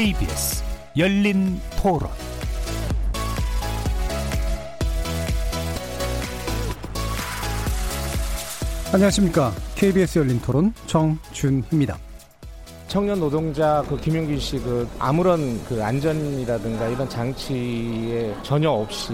KBS 열린 토론 안녕하십니까. KBS 열린 토론 정준희입니다. 청년 노동자 그 김용균 씨 그 아무런 그 안전이라든가 이런 장치에 전혀 없이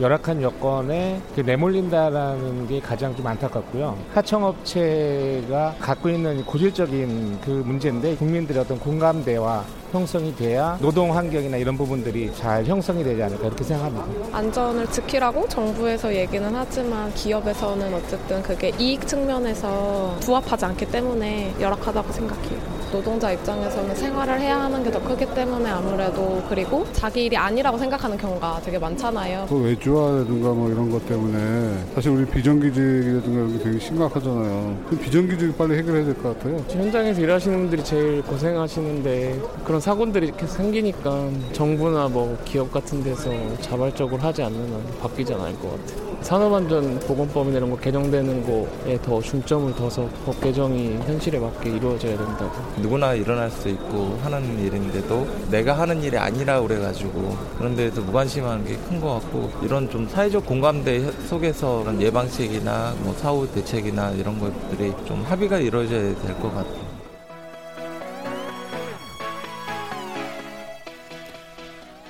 열악한 여건에 그 내몰린다라는 게 가장 좀 안타깝고요. 하청업체가 갖고 있는 고질적인 그 문제인데 국민들의 어떤 공감대와 형성이 돼야 노동 환경이나 이런 부분들이 잘 형성이 되지 않을까 이렇게 생각합니다. 안전을 지키라고 정부에서 얘기는 하지만 기업에서는 어쨌든 그게 이익 측면에서 부합하지 않기 때문에 열악하다고 생각해요. 노동자 입장에서는 생활을 해야 하는 게 더 크기 때문에 아무래도 그리고 자기 일이 아니라고 생각하는 경우가 되게 많잖아요. 그 외주화라든가 뭐 이런 것 때문에 사실 우리 비정규직이라든가 이런 게 되게 심각하잖아요. 그 비정규직 빨리 해결해야 될 것 같아요. 현장에서 일하시는 분들이 제일 고생하시는데 그런 사고들이 이렇게 생기니까 정부나 뭐 기업 같은 데서 자발적으로 하지 않는 한 바뀌지 않을 것 같아요. 산업안전보건법이나 이런 거 개정되는 거에 더 중점을 둬서 법 개정이 현실에 맞게 이루어져야 된다고. 누구나 일어날 수 있고 하는 일인데도 내가 하는 일이 아니라 그래가지고 그런 데에서 무관심한 게큰 것 같고 이런 좀 사회적 공감대 속에서 예방책이나 뭐 사후 대책이나 이런 것들이 좀 합의가 이루어져야 될 것 같아요.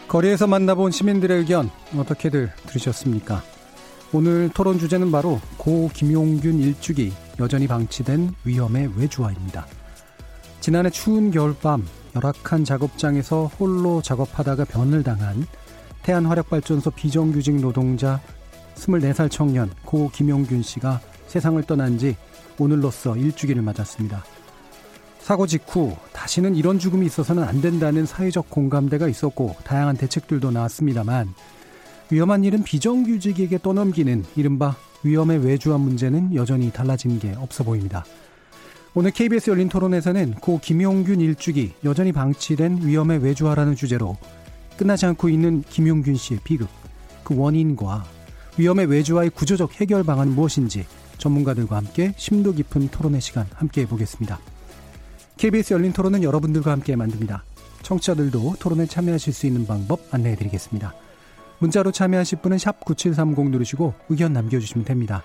거리에서 만나본 시민들의 의견 어떻게들 들으셨습니까? 오늘 토론 주제는 바로 고 김용균 일주기 여전히 방치된 위험의 외주화입니다. 지난해 추운 겨울밤 열악한 작업장에서 홀로 작업하다가 변을 당한 태안화력발전소 비정규직 노동자 24살 청년 고 김용균 씨가 세상을 떠난 지 오늘로써 일주기를 맞았습니다. 사고 직후 다시는 이런 죽음이 있어서는 안 된다는 사회적 공감대가 있었고 다양한 대책들도 나왔습니다만 위험한 일은 비정규직에게 떠넘기는 이른바 위험의 외주화 문제는 여전히 달라진 게 없어 보입니다. 오늘 KBS 열린 토론에서는 고 김용균 일주기 여전히 방치된 위험의 외주화라는 주제로 끝나지 않고 있는 김용균 씨의 비극, 그 원인과 위험의 외주화의 구조적 해결 방안은 무엇인지 전문가들과 함께 심도 깊은 토론의 시간 함께 해보겠습니다. KBS 열린 토론은 여러분들과 함께 만듭니다. 청취자들도 토론에 참여하실 수 있는 방법 안내해드리겠습니다. 문자로 참여하실 분은 9730 누르시고 의견 남겨주시면 됩니다.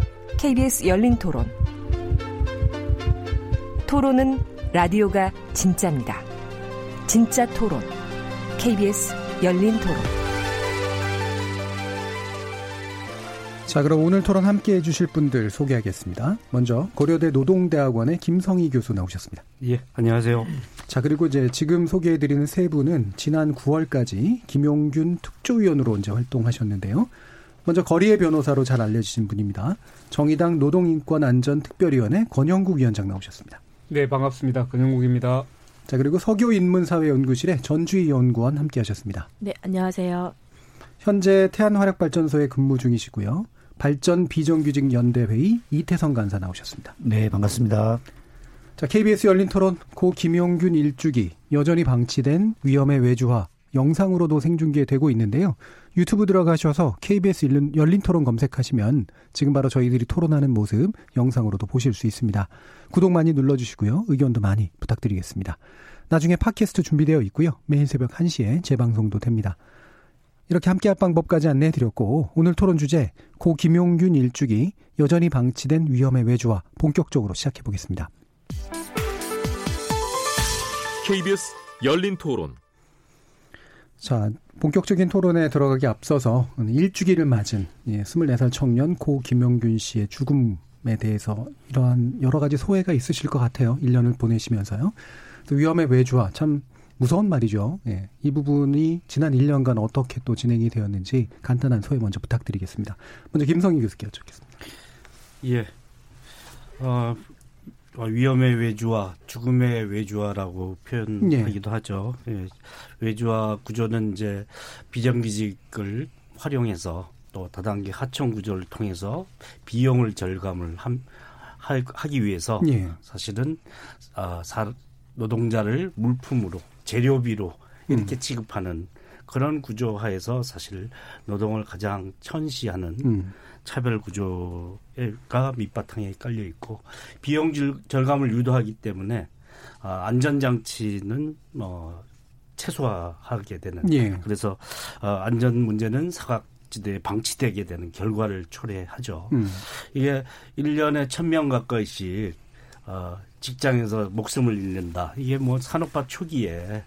KBS 열린 토론. 토론은 라디오가 진짜입니다. 진짜 토론, KBS 열린 토론. 자, 그럼 오늘 토론 함께 해주실 분들 소개하겠습니다. 먼저 고려대 노동대학원의 김성희 교수 나오셨습니다. 예, 안녕하세요. 자, 그리고 이제 지금 소개해드리는 세 분은 지난 9월까지 김용균 특조위원으로 이제 활동하셨는데요. 먼저 거리의 변호사로 잘 알려지신 분입니다. 정의당 노동인권안전특별위원회 권영국 위원장 나오셨습니다. 네, 반갑습니다. 권영국입니다. 자, 그리고 석유인문사회연구실의 전주희 연구원 함께 하셨습니다. 네, 안녕하세요. 현재 태안화력발전소에 근무 중이시고요. 발전 비정규직 연대회의 이태성 간사 나오셨습니다. 네, 반갑습니다. 자, KBS 열린 토론 고 김용균 일주기 여전히 방치된 위험의 외주화 영상으로도 생중계되고 있는데요. 유튜브 들어가셔서 KBS 열린 토론 검색하시면 지금 바로 저희들이 토론하는 모습 영상으로도 보실 수 있습니다. 구독 많이 눌러주시고요. 의견도 많이 부탁드리겠습니다. 나중에 팟캐스트 준비되어 있고요. 매일 새벽 1시에 재방송도 됩니다. 이렇게 함께할 방법까지 안내해드렸고 오늘 토론 주제 고 김용균 일주기 여전히 방치된 위험의 외주화 본격적으로 시작해보겠습니다. KBS 열린 토론. 자, 본격적인 토론에 들어가기 앞서서 일주기를 맞은 예, 24살 청년 고 김용균 씨의 죽음에 대해서 이러한 여러 가지 소회가 있으실 것 같아요. 1년을 보내시면서요. 위험의 외주화 참 무서운 말이죠. 예, 이 부분이 지난 1년간 어떻게 또 진행이 되었는지 간단한 소회 먼저 부탁드리겠습니다. 먼저 김성희 교수께 여쭙겠습니다. 예. 어, 위험의 외주화, 죽음의 외주화라고 표현하기도 예. 하죠. 예. 외주화 구조는 이제 비정규직을 활용해서 또 다단계 하청 구조를 통해서 비용을 절감을 함, 하기 위해서 예. 사실은 아, 사, 노동자를 물품으로 재료비로 이렇게 음. 취급하는 그런 구조 하에서 사실 노동을 가장 천시하는 음. 차별 구조가 밑바탕에 깔려 있고 비용 절감을 유도하기 때문에 아, 안전 장치는 뭐 최소화하게 되는 예. 그래서 어, 안전 문제는 사각 지대에 방치되게 되는 결과를 초래하죠. 음. 이게 1년에 1000명 가까이씩 어, 직장에서 목숨을 잃는다. 이게 뭐 산업화 초기에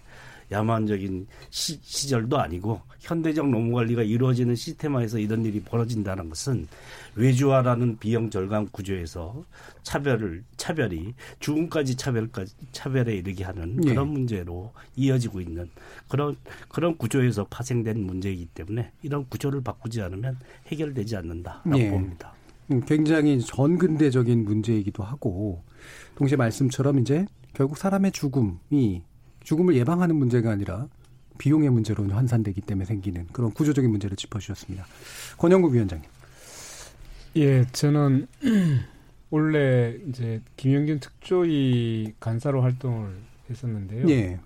야만적인 시, 시절도 아니고 현대적 노무 관리가 이루어지는 시스템화에서 이런 일이 벌어진다는 것은 외주화라는 비용 절감 구조에서 차별을 차별이 죽음까지 차별까지 차별에 이르게 하는 예. 그런 문제로 이어지고 있는 그런 그런 구조에서 파생된 문제이기 때문에 이런 구조를 바꾸지 않으면 해결되지 않는다라고 예. 봅니다. 음, 굉장히 전근대적인 문제이기도 하고 동시에 말씀처럼 이제 결국 사람의 죽음이 죽음을 예방하는 문제가 아니라 비용의 문제로 환산되기 때문에 생기는 그런 구조적인 문제를 짚어주셨습니다. 권영국 위원장님. 예, 저는 원래 이제 김영균 특조위 간사로 활동을 했었는데요. 예.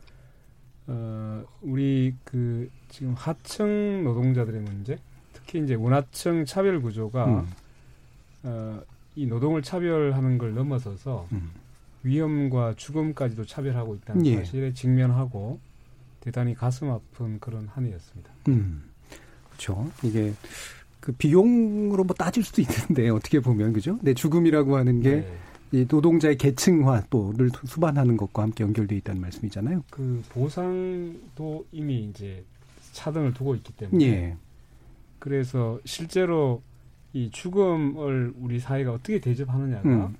어, 우리 그 지금 하청 노동자들의 문제, 특히 이제 원하청 차별 구조가 음. 어, 이 노동을 차별하는 걸 넘어서서 음. 위험과 죽음까지도 차별하고 있다는 예. 사실에 직면하고 대단히 가슴 아픈 그런 한 해였습니다. 음. 그렇죠. 이게 그 비용으로 뭐 따질 수도 있는데 어떻게 보면 그죠? 내 죽음이라고 하는 게 네. 이 노동자의 계층화 또를 수반하는 것과 함께 연결돼 있다는 말씀이잖아요. 그 보상도 이미 이제 차등을 두고 있기 때문에 예. 그래서 실제로 이 죽음을 우리 사회가 어떻게 대접하느냐가 음.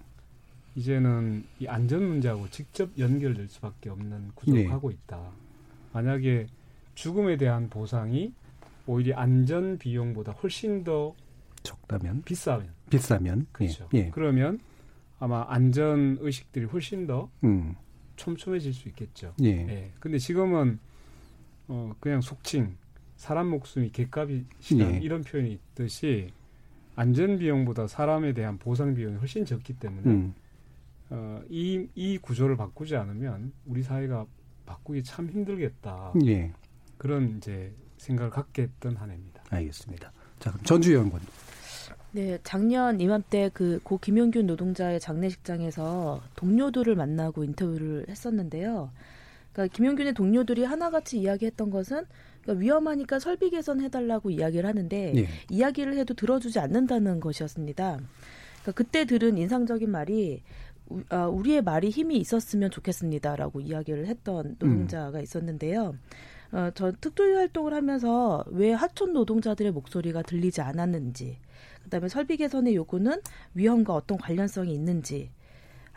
이제는 이 안전 문제하고 직접 연결될 수밖에 없는 구조로 네. 가고 있다. 만약에 죽음에 대한 보상이 오히려 안전 비용보다 훨씬 더 적다면 비싸면 비싸면 그렇죠. 예. 예. 그러면 아마 안전 의식들이 훨씬 더 음. 촘촘해질 수 있겠죠. 예. 예. 근데 지금은 어 그냥 속칭 사람 목숨이 객값이시다 예. 이런 표현이 있듯이 안전 비용보다 사람에 대한 보상 비용이 훨씬 적기 때문에 음. 어, 이, 이 구조를 바꾸지 않으면 우리 사회가 바꾸기 참 힘들겠다. 예. 그런 이제 생각을 갖게 했던 한 해입니다. 알겠습니다. 자, 그럼 전주 연구원. 네, 작년 이맘때 그 고 김용균 노동자의 장례식장에서 동료들을 만나고 인터뷰를 했었는데요. 그러니까 김용균의 동료들이 하나같이 이야기했던 것은 그러니까 위험하니까 설비 개선해달라고 이야기를 하는데 예. 이야기를 해도 들어주지 않는다는 것이었습니다. 그러니까 그때 들은 인상적인 말이 아, 우리의 말이 힘이 있었으면 좋겠습니다라고 이야기를 했던 노동자가 음. 있었는데요. 어, 저 특조위 활동을 하면서 왜 하촌 노동자들의 목소리가 들리지 않았는지, 그다음에 설비 개선의 요구는 위험과 어떤 관련성이 있는지,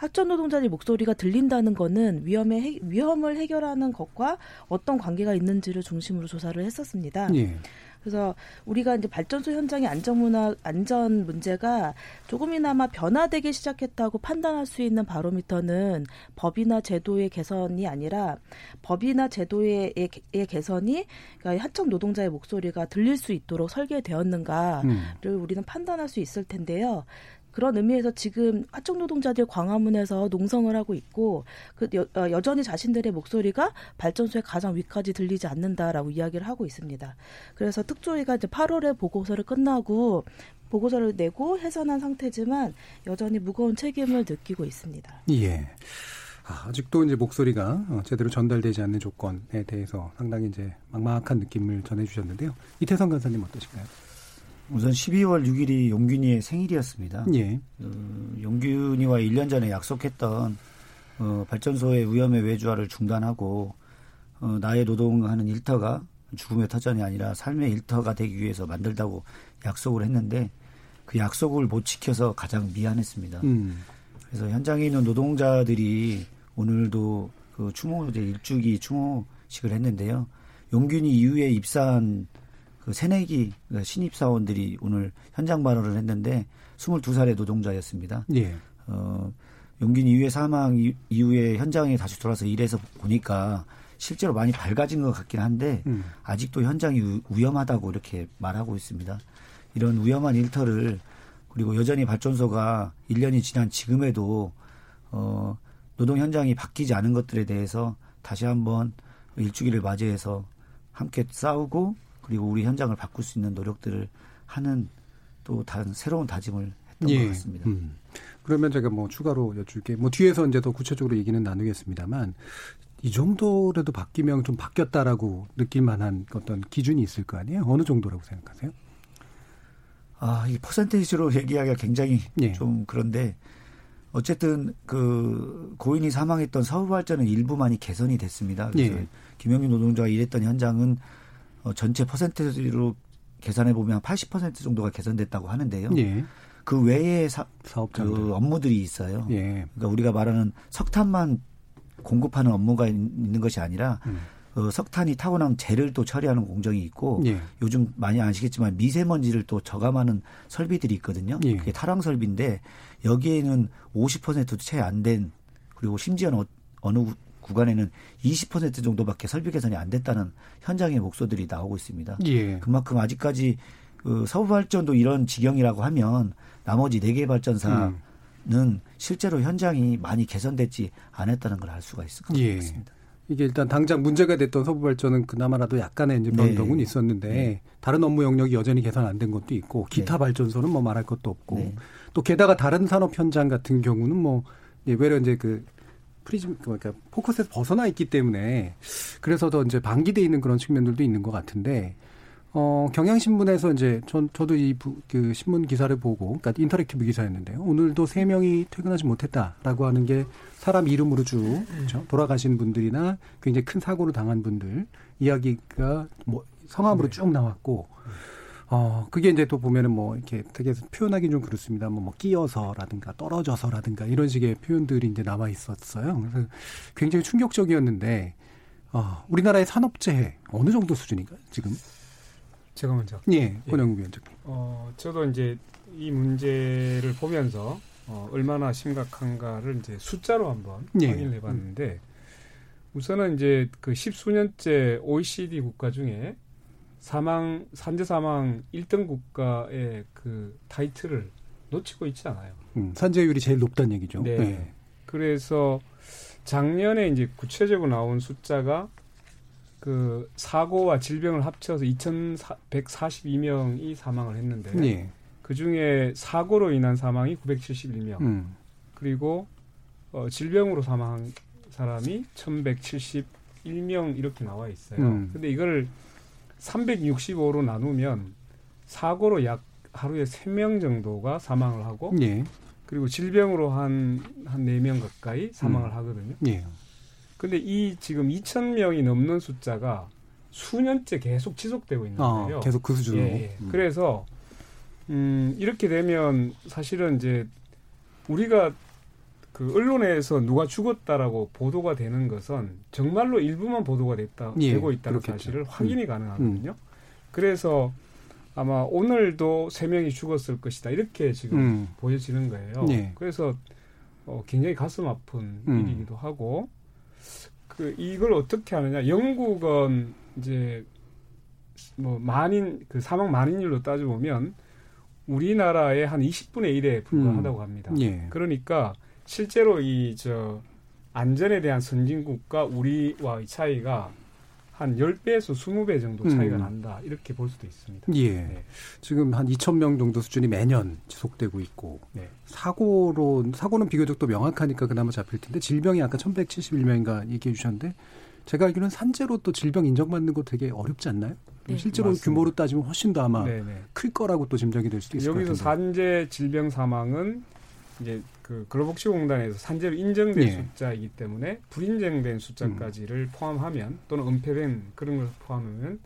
하천 노동자들 목소리가 들린다는 거는 위험의 해, 위험을 해결하는 것과 어떤 관계가 있는지를 중심으로 조사를 했었습니다. 예. 그래서 우리가 이제 발전소 현장의 안전 문화 안전 문제가 조금이나마 변화되기 시작했다고 판단할 수 있는 바로미터는 법이나 제도의 개선이 아니라 법이나 제도의 개선이 그러니까 하청 노동자의 목소리가 들릴 수 있도록 설계되었는가를 음. 우리는 판단할 수 있을 텐데요. 그런 의미에서 지금 하청 노동자들 광화문에서 농성을 하고 있고 그 여, 어, 여전히 자신들의 목소리가 발전소의 가장 위까지 들리지 않는다라고 이야기를 하고 있습니다. 그래서 특조위가 이제 8월에 보고서를 끝나고 보고서를 내고 해산한 상태지만 여전히 무거운 책임을 느끼고 있습니다. 예. 아, 아직도 이제 목소리가 어, 제대로 전달되지 않는 조건에 대해서 상당히 이제 막막한 느낌을 전해주셨는데요. 이태성 간사님 어떠신가요? 우선 12월 6일이 용균이의 생일이었습니다. 예. 어, 용균이와 1년 전에 약속했던 어, 발전소의 위험의 외주화를 중단하고 어, 나의 노동하는 일터가 죽음의 터전이 아니라 삶의 일터가 되기 위해서 만들다고 약속을 했는데 그 약속을 못 지켜서 가장 미안했습니다. 음. 그래서 현장에 있는 노동자들이 오늘도 그 추모 일주기 추모식을 했는데요. 용균이 이후에 입사한 그 새내기 그 신입 사원들이 오늘 현장 발언을 했는데 22살의 노동자였습니다. 예. 어, 용균 이후에 사망 이후에 현장에 다시 돌아서 일해서 보니까 실제로 많이 밝아진 것 같긴 한데 음. 아직도 현장이 위험하다고 이렇게 말하고 있습니다. 이런 위험한 일터를 그리고 여전히 발전소가 1년이 지난 지금에도 어 노동 현장이 바뀌지 않은 것들에 대해서 다시 한번 일주기를 맞이해서 함께 싸우고 그리고 우리 현장을 바꿀 수 있는 노력들을 하는 또 다른 새로운 다짐을 했던 예. 것 같습니다. 음. 그러면 제가 뭐 추가로 여쭐게 뭐 뒤에서 이제 더 구체적으로 얘기는 나누겠습니다만 이 정도라도 바뀌면 좀 바뀌었다라고 느낄 만한 어떤 기준이 있을 거 아니에요? 어느 정도라고 생각하세요? 아, 이 퍼센테이지로 얘기하기가 굉장히 예. 좀 그런데 어쨌든 그 고인이 사망했던 서울 발전은 일부만이 개선이 됐습니다. 그래서 예. 김영민 노동자가 일했던 현장은 어, 전체 퍼센테이지로 계산해 보면 80% 정도가 개선됐다고 하는데요. 예. 그 외에 사, 그 업무들이 있어요. 예. 그러니까 우리가 말하는 석탄만 공급하는 업무가 있는 것이 아니라 음. 어, 석탄이 타고난 재를 또 처리하는 공정이 있고 예. 요즘 많이 아시겠지만 미세먼지를 또 저감하는 설비들이 있거든요. 예. 그게 탈황 설비인데 여기에는 50%도 채 안 된 그리고 심지어는 어, 어느 구간에는 20% 정도밖에 설비 개선이 안 됐다는 현장의 목소들이 나오고 있습니다. 예. 그만큼 아직까지 그 서부 발전도 이런 지경이라고 하면 나머지 4개 발전사는 음. 실제로 현장이 많이 개선됐지 않았다는 걸 알 수가 있을 것 예. 같습니다. 이게 일단 당장 문제가 됐던 서부 발전은 그나마라도 약간의 이제 변동은 네. 있었는데 네. 다른 업무 영역이 여전히 개선 안 된 것도 있고 기타 네. 발전소는 뭐 말할 것도 없고 네. 또 게다가 다른 산업 현장 같은 경우는 뭐 예, 외려 이제 그 프리즘 그러니까 포커스에서 벗어나 있기 때문에 그래서 더 이제 방기돼 있는 그런 측면들도 있는 것 같은데 어, 경향신문에서 이제 전, 저도 이 그 신문 기사를 보고, 그러니까 interactive 기사였는데요. 오늘도 세 명이 퇴근하지 못했다라고 하는 게 사람 이름으로 쭉 그렇죠? 돌아가신 분들이나 굉장히 큰 사고를 당한 분들 이야기가 뭐 성함으로 네. 쭉 나왔고, 어, 그게 이제 또 보면은 뭐 이렇게 되게 표현하기 좀 그렇습니다. 뭐, 뭐 끼어서라든가 떨어져서라든가 이런 식의 표현들이 이제 나와 있었어요. 그래서 굉장히 충격적이었는데, 어, 우리나라의 산업재해 어느 정도 수준인가요, 지금? 제가 먼저. 예, 권영국 위원장님. 어, 저도 이제 이 문제를 보면서 어, 얼마나 심각한가를 이제 숫자로 한번 예. 확인을 해봤는데 음. 우선은 이제 그 십수년째 OECD 국가 중에 사망 산재 사망 1등 국가의 그 타이틀을 놓치고 있지 않아요. 음, 산재율이 제일 높다는 얘기죠. 네. 네. 그래서 작년에 이제 구체적으로 나온 숫자가 그 사고와 질병을 합쳐서 2,142명이 사망을 했는데 예. 그 중에 사고로 인한 사망이 971명 음. 그리고 어, 질병으로 사망한 사람이 1,171명 이렇게 나와 있어요. 음. 근데 이걸 365로 나누면 사고로 약 하루에 3명 정도가 사망을 하고 예. 그리고 질병으로 한한 4명 가까이 사망을 음. 하거든요. 예. 근데 이 지금 2천 명이 넘는 숫자가 수년째 계속 지속되고 있는 아, 거예요. 계속 그 수준으로. 예, 예. 음. 그래서 음, 이렇게 되면 사실은 이제 우리가 그 언론에서 누가 죽었다라고 보도가 되는 것은 정말로 일부만 보도가 됐다 예, 되고 있다는 그렇겠죠. 사실을 확인이 음. 가능하거든요. 음. 그래서 아마 오늘도 세 명이 죽었을 것이다 이렇게 지금 음. 보여지는 거예요. 예. 그래서 어, 굉장히 가슴 아픈 음. 일이기도 하고 그 이걸 어떻게 하느냐? 영국은 이제 뭐 만인 그 사망 만인율로 따져 보면 우리나라의 한 20분의 1에 불과하다고 음. 합니다. 예. 그러니까 실제로 이 저 안전에 대한 선진국과 우리와의 차이가 한 10배에서 20배 정도 차이가 음. 난다. 이렇게 볼 수도 있습니다. 예. 네. 지금 한 2,000명 정도 수준이 매년 지속되고 있고, 네. 사고로, 사고는 비교적 또 명확하니까 그나마 잡힐 텐데, 질병이 아까 1,171명인가 얘기해 주셨는데, 제가 알기로는 산재로 또 질병 인정받는 거 되게 어렵지 않나요? 네. 실제로 맞습니다. 규모로 따지면 훨씬 더 아마 네네. 네. 클 거라고 또 짐작이 될 수도 있을 것 같아요. 여기서 산재 질병 사망은 이제 그 근로복지공단에서 산재로 인정된 예. 숫자이기 때문에 불인정된 숫자까지를 음. 포함하면 또는 은폐된 그런 걸 포함하면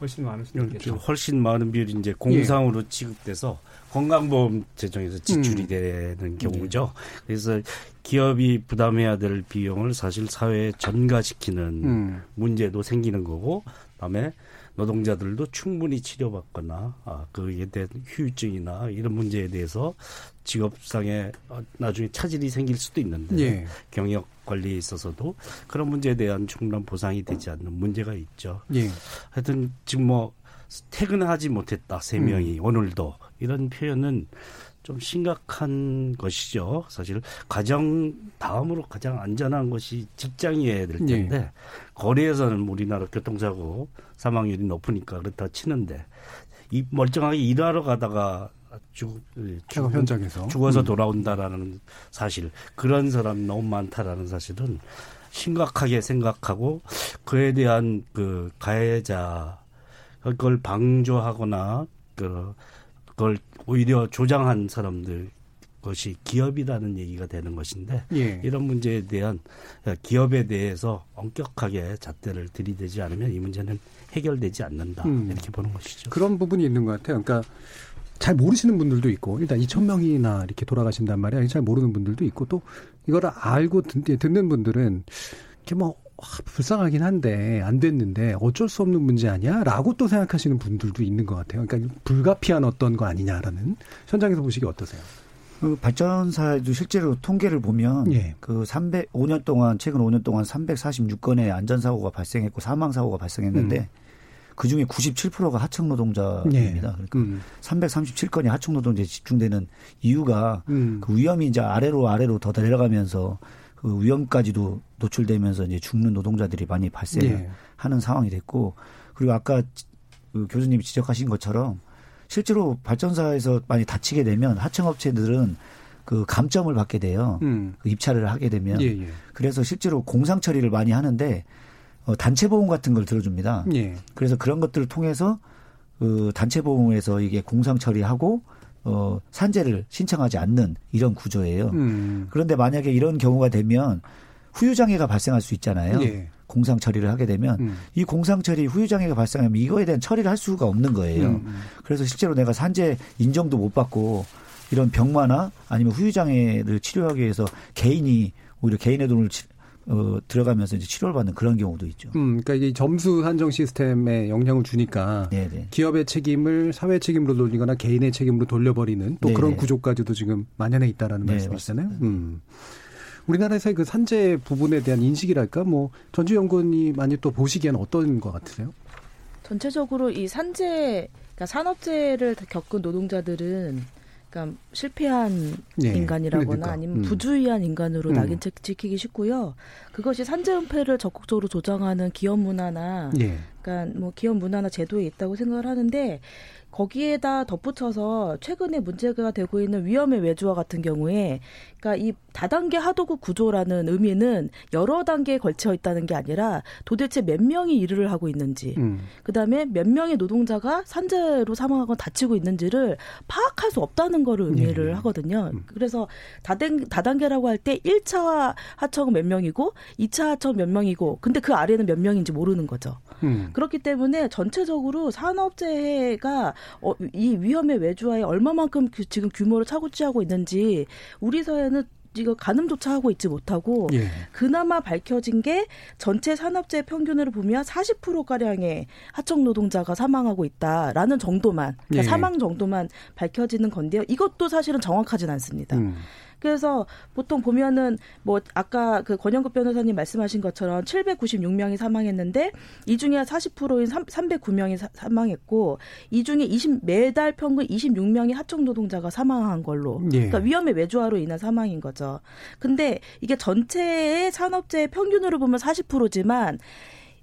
훨씬 많을 수 있겠죠. 훨씬 많은 비율이 이제 공상으로 예. 지급돼서 건강보험 재정에서 지출이 음. 되는 경우죠. 예. 그래서 기업이 부담해야 될 비용을 사실 사회에 전가시키는 음. 문제도 생기는 거고 그다음에 노동자들도 충분히 치료받거나 아, 그에 대한 후유증이나 이런 문제에 대해서 직업상에 어, 나중에 차질이 생길 수도 있는데 예. 경력 관리에 있어서도 그런 문제에 대한 충분한 보상이 되지 않는 문제가 있죠. 예. 하여튼 지금 뭐 퇴근하지 못했다 세 명이 음. 오늘도 이런 표현은 좀 심각한 것이죠. 사실 가장 다음으로 가장 안전한 것이 직장이어야 될 텐데 예. 거리에서는 우리나라 교통사고 사망률이 높으니까 그렇다 치는데 이 멀쩡하게 일하러 가다가 죽, 죽 현장에서 죽어서 음. 돌아온다라는 사실 그런 사람 너무 많다라는 사실은 심각하게 생각하고 그에 대한 그 가해자 그걸 방조하거나 그 그걸 오히려 조장한 사람들 것이 기업이라는 얘기가 되는 것인데 예. 이런 문제에 대한 기업에 대해서 엄격하게 잣대를 들이대지 않으면 이 문제는 해결되지 않는다 음. 이렇게 보는 것이죠. 그런 부분이 있는 것 같아요. 그러니까 잘 모르시는 분들도 있고 일단 2천 명이나 이렇게 돌아가신단 말이야. 잘 모르는 분들도 있고 또 이거를 알고 듣는 분들은 이렇게 뭐 불쌍하긴 한데 안 됐는데 어쩔 수 없는 문제 아니야?라고 또 생각하시는 분들도 있는 것 같아요. 그러니까 불가피한 어떤 거 아니냐라는 현장에서 보시기 어떠세요? 그 발전사에도 실제로 통계를 보면 예. 그 300, 5년 동안 최근 5년 동안 346건의 안전사고가 발생했고 사망사고가 발생했는데 음. 그 중에 97%가 하청 노동자입니다. 예. 그러니까 음. 337건이 하청 노동자에 집중되는 이유가 음. 그 위험이 이제 아래로 아래로 더 내려가면서 그 위험까지도 노출되면서 이제 죽는 노동자들이 많이 발생하는 예. 상황이 됐고 그리고 아까 그 교수님이 지적하신 것처럼 실제로 발전사에서 많이 다치게 되면 하청업체들은 그 감점을 받게 돼요. 음. 그 입찰을 하게 되면. 예, 예. 그래서 실제로 공상 처리를 많이 하는데 어, 단체 보험 같은 걸 들어줍니다. 예. 그래서 그런 것들을 통해서 그 단체 보험에서 이게 공상 처리하고 어, 산재를 신청하지 않는 이런 구조예요. 음. 그런데 만약에 이런 경우가 되면 후유장애가 발생할 수 있잖아요. 예. 공상 처리를 하게 되면 음. 이 공상 처리 후유 장애가 발생하면 이거에 대한 처리를 할 수가 없는 거예요. 음, 음. 그래서 실제로 내가 산재 인정도 못 받고 이런 병마나 아니면 후유 장애를 치료하기 위해서 개인이 오히려 개인의 돈을 치, 어, 들어가면서 이제 치료를 받는 그런 경우도 있죠. 음, 그러니까 이 점수 한정 시스템에 영향을 주니까 네네. 기업의 책임을 사회 책임으로 돌리거나 개인의 책임으로 돌려버리는 또 네네. 그런 구조까지도 지금 만연해 있다라는 네, 말씀이시잖아요. 음. 우리나라에서의 그 산재 부분에 대한 인식이랄까 뭐 전주 연구원이 많이 또 보시기에는 어떤 것 같으세요? 전체적으로 이 산재 그러니까 산업재해를 겪은 노동자들은 그러니까 실패한 네, 인간이라거나 그러니까. 아니면 음. 부주의한 인간으로 음. 낙인 찍히기 쉽고요. 그것이 산재 은폐를 적극적으로 조장하는 기업 문화나 네. 그러니까 뭐 기업 문화나 제도에 있다고 생각을 하는데 거기에다 덧붙여서 최근에 문제가 되고 있는 위험의 외주화 같은 경우에 그러니까 이 다단계 하도급 구조라는 의미는 여러 단계에 걸쳐 있다는 게 아니라 도대체 몇 명이 일을 하고 있는지 음. 그다음에 몇 명의 노동자가 산재로 사망하거나 다치고 있는지를 파악할 수 없다는 거를 의미를 네. 하거든요. 음. 그래서 다단, 다단계라고 할 때 1차 하청은 몇 명이고 2차 하청 몇 명이고 근데 그 아래는 몇 명인지 모르는 거죠. 음. 그렇기 때문에 전체적으로 산업재해가 어, 이 위험의 외주화에 얼마만큼 그 지금 규모를 차고치하고 있는지 우리 사회는 이거 가늠조차 하고 있지 못하고 예. 그나마 밝혀진 게 전체 산업재 평균으로 보면 40% 가량의 하청 노동자가 사망하고 있다라는 정도만 그러니까 예. 사망 정도만 밝혀지는 건데요. 이것도 사실은 정확하진 않습니다. 음. 그래서 보통 보면은 뭐 아까 그 권영급 변호사님 말씀하신 것처럼 796명이 사망했는데 이 중에 40%인 309명이 사, 망했고 이 중에 20 매달 평균 26명이 하청 노동자가 사망한 걸로 예. 그러니까 위험의 외주화로 인한 사망인 거죠. 근데 이게 전체의 산업재해 평균으로 보면 40%지만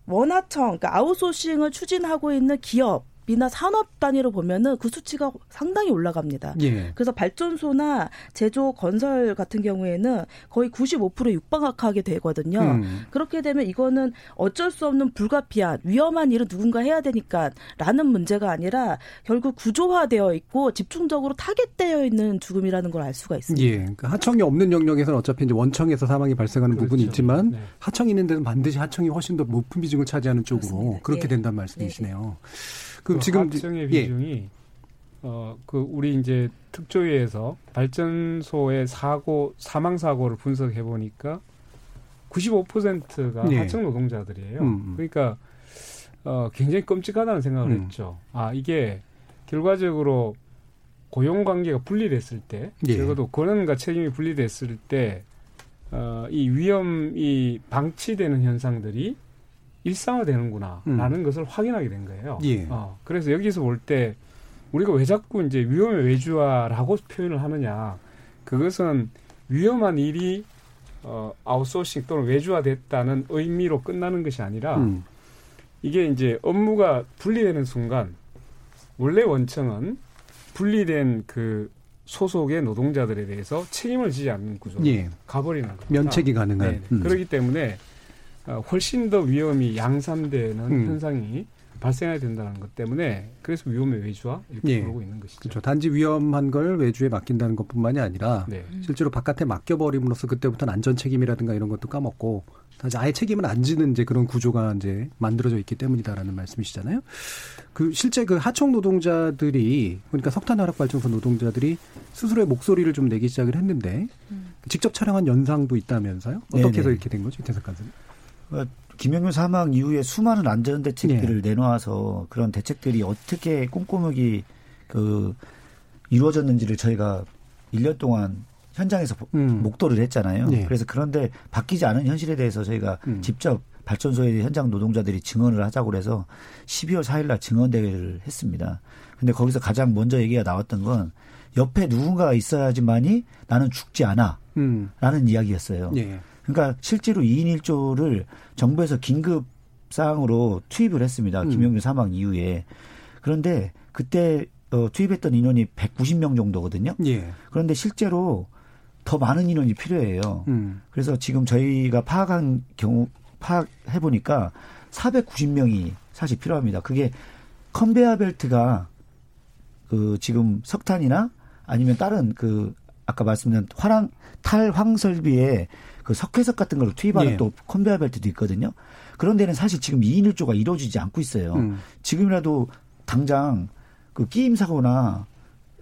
원하청 그러니까 아웃소싱을 추진하고 있는 기업 이나 산업 단위로 보면은 그 수치가 상당히 올라갑니다. 예. 그래서 발전소나 제조 건설 같은 경우에는 거의 95% 육박하게 되거든요. 음. 그렇게 되면 이거는 어쩔 수 없는 불가피한 위험한 일은 누군가 해야 되니까라는 문제가 아니라 결국 구조화되어 있고 집중적으로 타겟되어 있는 죽음이라는 걸 알 수가 있습니다. 예. 그러니까 하청이 없는 영역에서는 어차피 이제 원청에서 사망이 발생하는 그렇죠. 부분이 있지만 네. 하청이 있는 데는 반드시 하청이 훨씬 더 높은 비중을 차지하는 쪽으로 그렇습니다. 그렇게 네. 된단 말씀이시네요. 네. 그 지금 하청의 예. 비중이 어, 그 우리 이제 특조위에서 발전소의 사고 사망 사고를 분석해 보니까 95%가 네. 하청 노동자들이에요. 음, 음. 그러니까 어, 굉장히 끔찍하다는 생각을 음. 했죠. 아 이게 결과적으로 고용 관계가 분리됐을 때, 예. 적어도 권한과 책임이 분리됐을 때, 어, 이 위험이 방치되는 현상들이 일상화되는구나라는 음. 것을 확인하게 된 거예요. 예. 어, 그래서 여기서 볼 때 우리가 왜 자꾸 이제 위험의 외주화라고 표현을 하느냐, 그것은 위험한 일이 어, 아웃소싱 또는 외주화됐다는 의미로 끝나는 것이 아니라 음. 이게 이제 업무가 분리되는 순간 원래 원청은 분리된 그 소속의 노동자들에 대해서 책임을 지지 않는 구조로 예. 가버리는 겁니다. 면책이 가능한. 네. 음. 그렇기 때문에 어, 훨씬 더 위험이 양산되는 음. 현상이 발생해야 된다는 것 때문에 그래서 위험의 외주화 이렇게 예. 부르고 있는 것이죠. 그렇죠. 단지 위험한 걸 외주에 맡긴다는 것뿐만이 아니라 네. 실제로 바깥에 맡겨버림으로써 그때부터는 안전 책임이라든가 이런 것도 까먹고 다시 아예 책임을 안 지는 이제 그런 구조가 이제 만들어져 있기 때문이다라는 말씀이시잖아요. 그 실제 그 하청 노동자들이 그러니까 석탄 화력 발전소 노동자들이 스스로의 목소리를 좀 내기 시작을 했는데 음. 직접 촬영한 연상도 있다면서요? 어떻게 네네. 해서 이렇게 된 거죠, 이태석 간사님? 어, 김영균 사망 이후에 수많은 안전 대책들을 네. 내놓아서 그런 대책들이 어떻게 꼼꼼하게 그 이루어졌는지를 저희가 1년 동안 현장에서 음. 목도를 했잖아요. 네. 그래서 그런데 바뀌지 않은 현실에 대해서 저희가 음. 직접 발전소의 현장 노동자들이 증언을 하자고 그래서 12월 4일 날 증언 대회를 했습니다. 근데 거기서 가장 먼저 얘기가 나왔던 건 옆에 누군가가 있어야지만이 나는 죽지 않아. 음. 라는 이야기였어요. 네. 그러니까 실제로 2인 1조를 정부에서 긴급 사항으로 투입을 했습니다. 음. 김영준 사망 이후에. 그런데 그때 어, 투입했던 인원이 190명 정도거든요. 예. 그런데 실제로 더 많은 인원이 필요해요. 음. 그래서 지금 저희가 파악한 경우 파악해 보니까 490명이 사실 필요합니다. 그게 컨베어 벨트가 그 지금 석탄이나 아니면 다른 그 아까 말씀드린 화랑 탈황 설비에 그 석회석 같은 걸 투입하는 네. 또 컨베어 벨트도 있거든요. 그런 데는 사실 지금 2인 1조가 이루어지지 않고 있어요. 음. 지금이라도 당장 그 끼임 사고나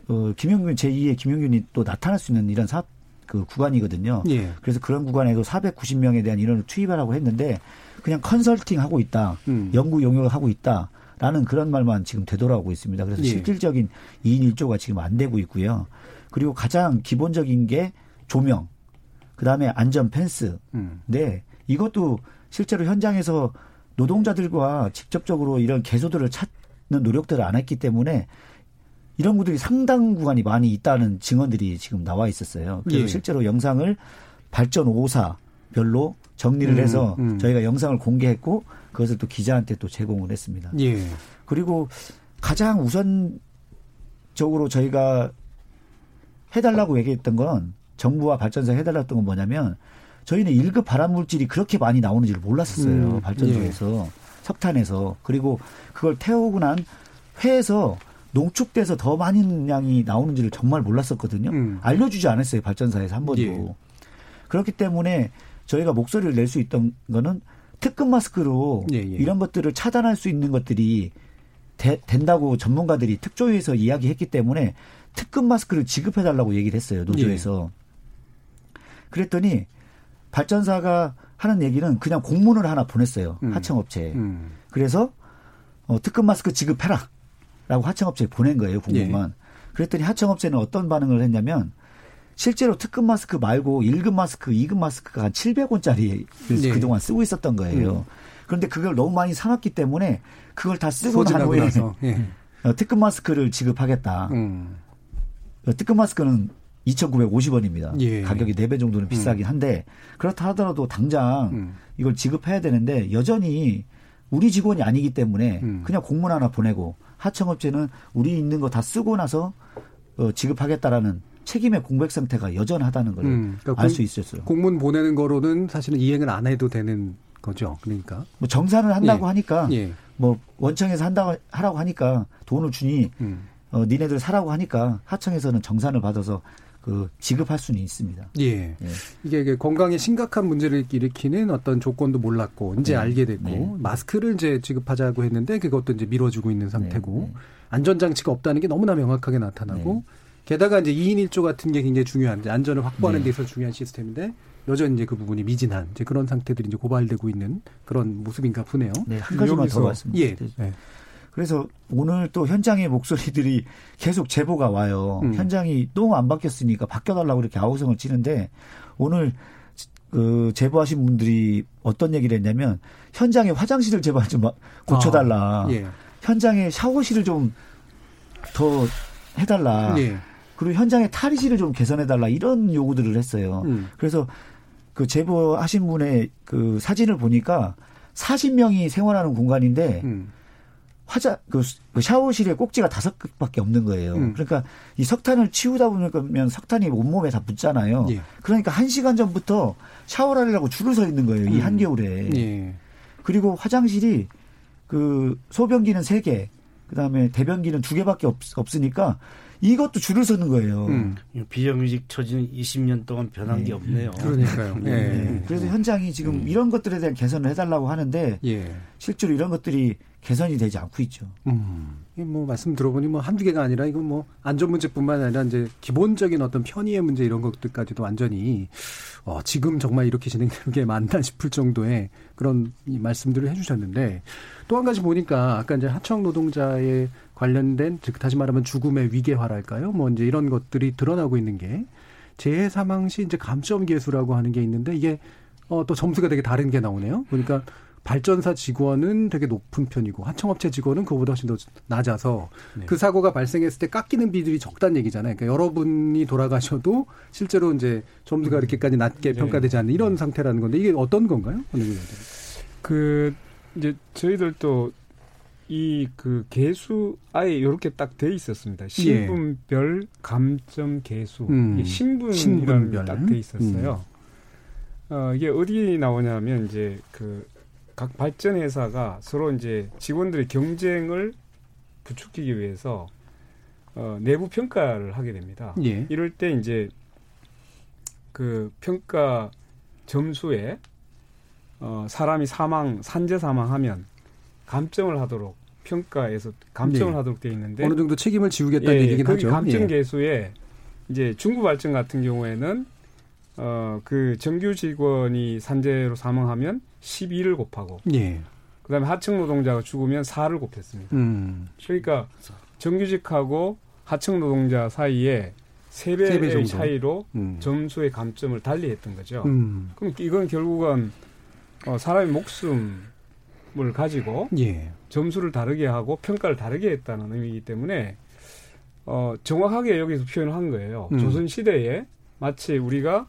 어 김영균 제2의 김영균이 또 나타날 수 있는 이런 사업 그 구간이거든요. 예. 그래서 그런 구간에도 490명에 대한 인원을 투입하라고 했는데 그냥 컨설팅 하고 있다. 음. 연구 용역을 하고 있다. 라는 그런 말만 지금 되돌아오고 있습니다. 그래서 예. 실질적인 2인 1조가 지금 안 되고 있고요. 그리고 가장 기본적인 게 조명, 그 다음에 안전 펜스. 음. 네. 이것도 실제로 현장에서 노동자들과 직접적으로 이런 개소들을 찾는 노력들을 안 했기 때문에 이런 분들이 상당 구간이 많이 있다는 증언들이 지금 나와 있었어요. 그래서 예. 실제로 영상을 발전 5사 별로 정리를 음, 해서 음. 저희가 영상을 공개했고 그것을 또 기자한테 또 제공을 했습니다. 예. 그리고 가장 우선적으로 저희가 해달라고 얘기했던 건 정부와 발전소 해달랐던 건 뭐냐면 저희는 1급 발암 물질이 그렇게 많이 나오는지를 몰랐었어요. 음, 발전소에서 예. 석탄에서 그리고 그걸 태우고 난 회에서 농축돼서 더 많은 양이 나오는지를 정말 몰랐었거든요. 음. 알려주지 않았어요 발전사에서 한 번도. 예. 그렇기 때문에 저희가 목소리를 낼 수 있던 거는 특급 마스크로 예, 예. 이런 것들을 차단할 수 있는 것들이 되, 된다고 전문가들이 특조위에서 이야기했기 때문에 특급 마스크를 지급해달라고 얘기를 했어요 노조에서. 예. 그랬더니 발전사가 하는 얘기는 그냥 공문을 하나 보냈어요 음. 하청업체에. 음. 그래서 어, 특급 마스크 지급해라. 라고 하청업체에 보낸 거예요, 공문만. 예. 그랬더니 하청업체는 어떤 반응을 했냐면 실제로 특급 마스크 말고 1급 마스크, 2급 마스크가 한 700원짜리 네. 그동안 쓰고 있었던 거예요. 음. 그런데 그걸 너무 많이 사놨기 때문에 그걸 다 쓰고 난 후에 예. 어, 특급 마스크를 지급하겠다. 음. 어, 특급 마스크는 2,950원입니다. 예. 가격이 4배 정도는 비싸긴 음. 한데 그렇다 하더라도 당장 음. 이걸 지급해야 되는데 여전히 우리 직원이 아니기 때문에 음. 그냥 공문 하나 보내고 하청업체는 우리 있는 거 다 쓰고 나서 어, 지급하겠다라는 책임의 공백 상태가 여전하다는 걸 음, 그러니까 알수 있었어요. 공문 보내는 거로는 사실은 이행을 안 해도 되는 거죠. 그러니까 뭐 정산을 한다고 예. 하니까 예. 뭐 원청에서 한다고 하라고 하니까 돈을 주니 음. 어, 니네들 사라고 하니까 하청에서는 정산을 받아서 그 지급할 수는 있습니다. 예. 예. 이게 건강에 심각한 문제를 일으키는 어떤 조건도 몰랐고 이제 네. 알게 됐고 네. 마스크를 이제 지급하자고 했는데 그것도 이제 미뤄주고 있는 상태고 네. 네. 안전 장치가 없다는 게 너무나 명확하게 나타나고 네. 게다가 이제 2인 1조 같은 게 굉장히 중요한 안전을 확보하는 네. 데 있어서 중요한 시스템인데 여전히 이제 그 부분이 미진한 이제 그런 상태들이 이제 고발되고 있는 그런 모습인가 보네요. 네, 한 가지만 더 말씀드리죠. 예. 네. 그래서 오늘 또 현장의 목소리들이 계속 제보가 와요. 음. 현장이 너무 안 바뀌었으니까 바뀌어달라고 이렇게 아우성을 치는데 오늘 그 제보하신 분들이 어떤 얘기를 했냐면 현장에 화장실을 제발 좀 고쳐달라. 아, 예. 현장에 샤워실을 좀 더 해달라. 예. 그리고 현장에 탈의실을 좀 개선해달라 이런 요구들을 했어요. 음. 그래서 그 제보하신 분의 그 사진을 보니까 40명이 생활하는 공간인데 음. 화자 그, 그 샤워실에 꼭지가 다섯 개밖에 없는 거예요. 음. 그러니까 이 석탄을 치우다 보면 석탄이 온몸에 다 붙잖아요. 예. 그러니까 한 시간 전부터 샤워를 하려고 줄을 서 있는 거예요. 이 음. 한겨울에. 예. 그리고 화장실이 그 소변기는 세 개, 그다음에 대변기는 두 개밖에 없, 없으니까 이것도 줄을 서는 거예요. 음. 비정규직 처지는 20년 동안 변한 네. 게 없네요. 그러니까요. 네. 네. 그래서 현장이 지금 음. 이런 것들에 대한 개선을 해달라고 하는데 예. 실제로 이런 것들이 개선이 되지 않고 있죠. 음. 뭐 말씀 들어보니 뭐 한두 개가 아니라 이건 뭐 안전 문제뿐만 아니라 이제 기본적인 어떤 편의의 문제 이런 것들까지도 완전히 어 지금 정말 이렇게 진행되는 게 맞나 싶을 정도의 그런 말씀들을 해주셨는데 또 한 가지 보니까 아까 이제 하청 노동자의 관련된 즉 다시 말하면 죽음의 위계화랄까요? 뭐 이제 이런 것들이 드러나고 있는 게 재해 사망 시 이제 감점 계수라고 하는 게 있는데 이게 어 또 점수가 되게 다른 게 나오네요. 그러니까 발전사 직원은 되게 높은 편이고 하청업체 직원은 그보다 훨씬 더 낮아서 네. 그 사고가 발생했을 때 깎이는 비율이 적다는 얘기잖아요. 그러니까 여러분이 돌아가셔도 실제로 이제 점수가 음. 이렇게까지 낮게 네. 평가되지 않는 이런 상태라는 건데 이게 어떤 건가요? 그 이제 저희들도 이 그 개수 아예 이렇게 딱 돼 있었습니다. 예. 신분별 예. 감점 개수 음. 신분이라는 게딱돼 있었어요. 음. 어, 이게 어디 나오냐면 이제 그 각 발전 회사가 서로 이제 직원들의 경쟁을 부추기기 위해서 어, 내부 평가를 하게 됩니다. 예. 이럴 때 이제 그 평가 점수에 어, 사람이 사망 산재 사망하면 감점을 하도록 평가에서 감점을 네. 하도록 돼 있는데 어느 정도 책임을 지우겠다는 예, 얘기긴 하죠. 감점 예. 개수에 이제 중부 발전 같은 경우에는 어, 그 정규 직원이 산재로 사망하면 12를 곱하고 예. 그다음에 하청 노동자가 죽으면 4를 곱했습니다. 음. 그러니까 정규직하고 하청 노동자 사이에 3배의 3배 차이로 음. 점수의 감점을 달리했던 거죠. 음. 그럼 이건 결국은 어, 사람의 목숨을 가지고 예. 점수를 다르게 하고 평가를 다르게 했다는 의미이기 때문에 어, 정확하게 여기서 표현을 한 거예요. 음. 조선 시대에 마치 우리가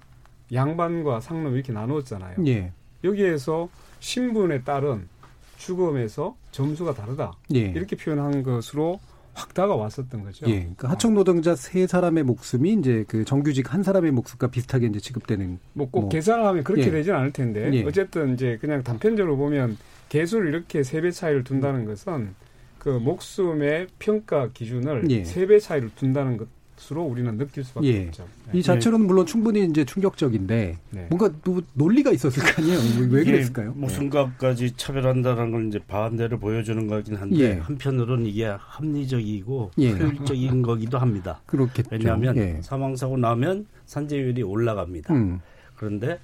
양반과 상놈 이렇게 나누었잖아요. 예. 여기에서 신분에 따른 죽음에서 점수가 다르다. 예. 이렇게 표현한 것으로 확 다가왔었던 거죠. 예. 그러니까 하청 노동자 세 사람의 목숨이 이제 그 정규직 한 사람의 목숨과 비슷하게 이제 지급되는. 뭐꼭 뭐. 계산을 하면 그렇게 예. 되지는 않을 텐데 예. 어쨌든 이제 그냥 단편적으로 보면 개수를 이렇게 세 배 차이를 둔다는 것은 그 목숨의 평가 기준을 예. 세배 차이를 둔다는 것 것으로 우리는 느낄 수밖에 예. 없죠. 네. 이 자체로는 물론 충분히 이제 충격적인데 네. 뭔가 또 논리가 있었을 거 아니에요. 왜 그랬을까요? 무슨 값까지 차별한다는 걸 이제 반대로 보여주는 거긴 한데 예. 한편으로는 이게 합리적이고 예. 효율적인 거기도 합니다. 그렇겠죠. 왜냐하면 예. 사망 사고 나면 산재율이 올라갑니다. 음. 그런데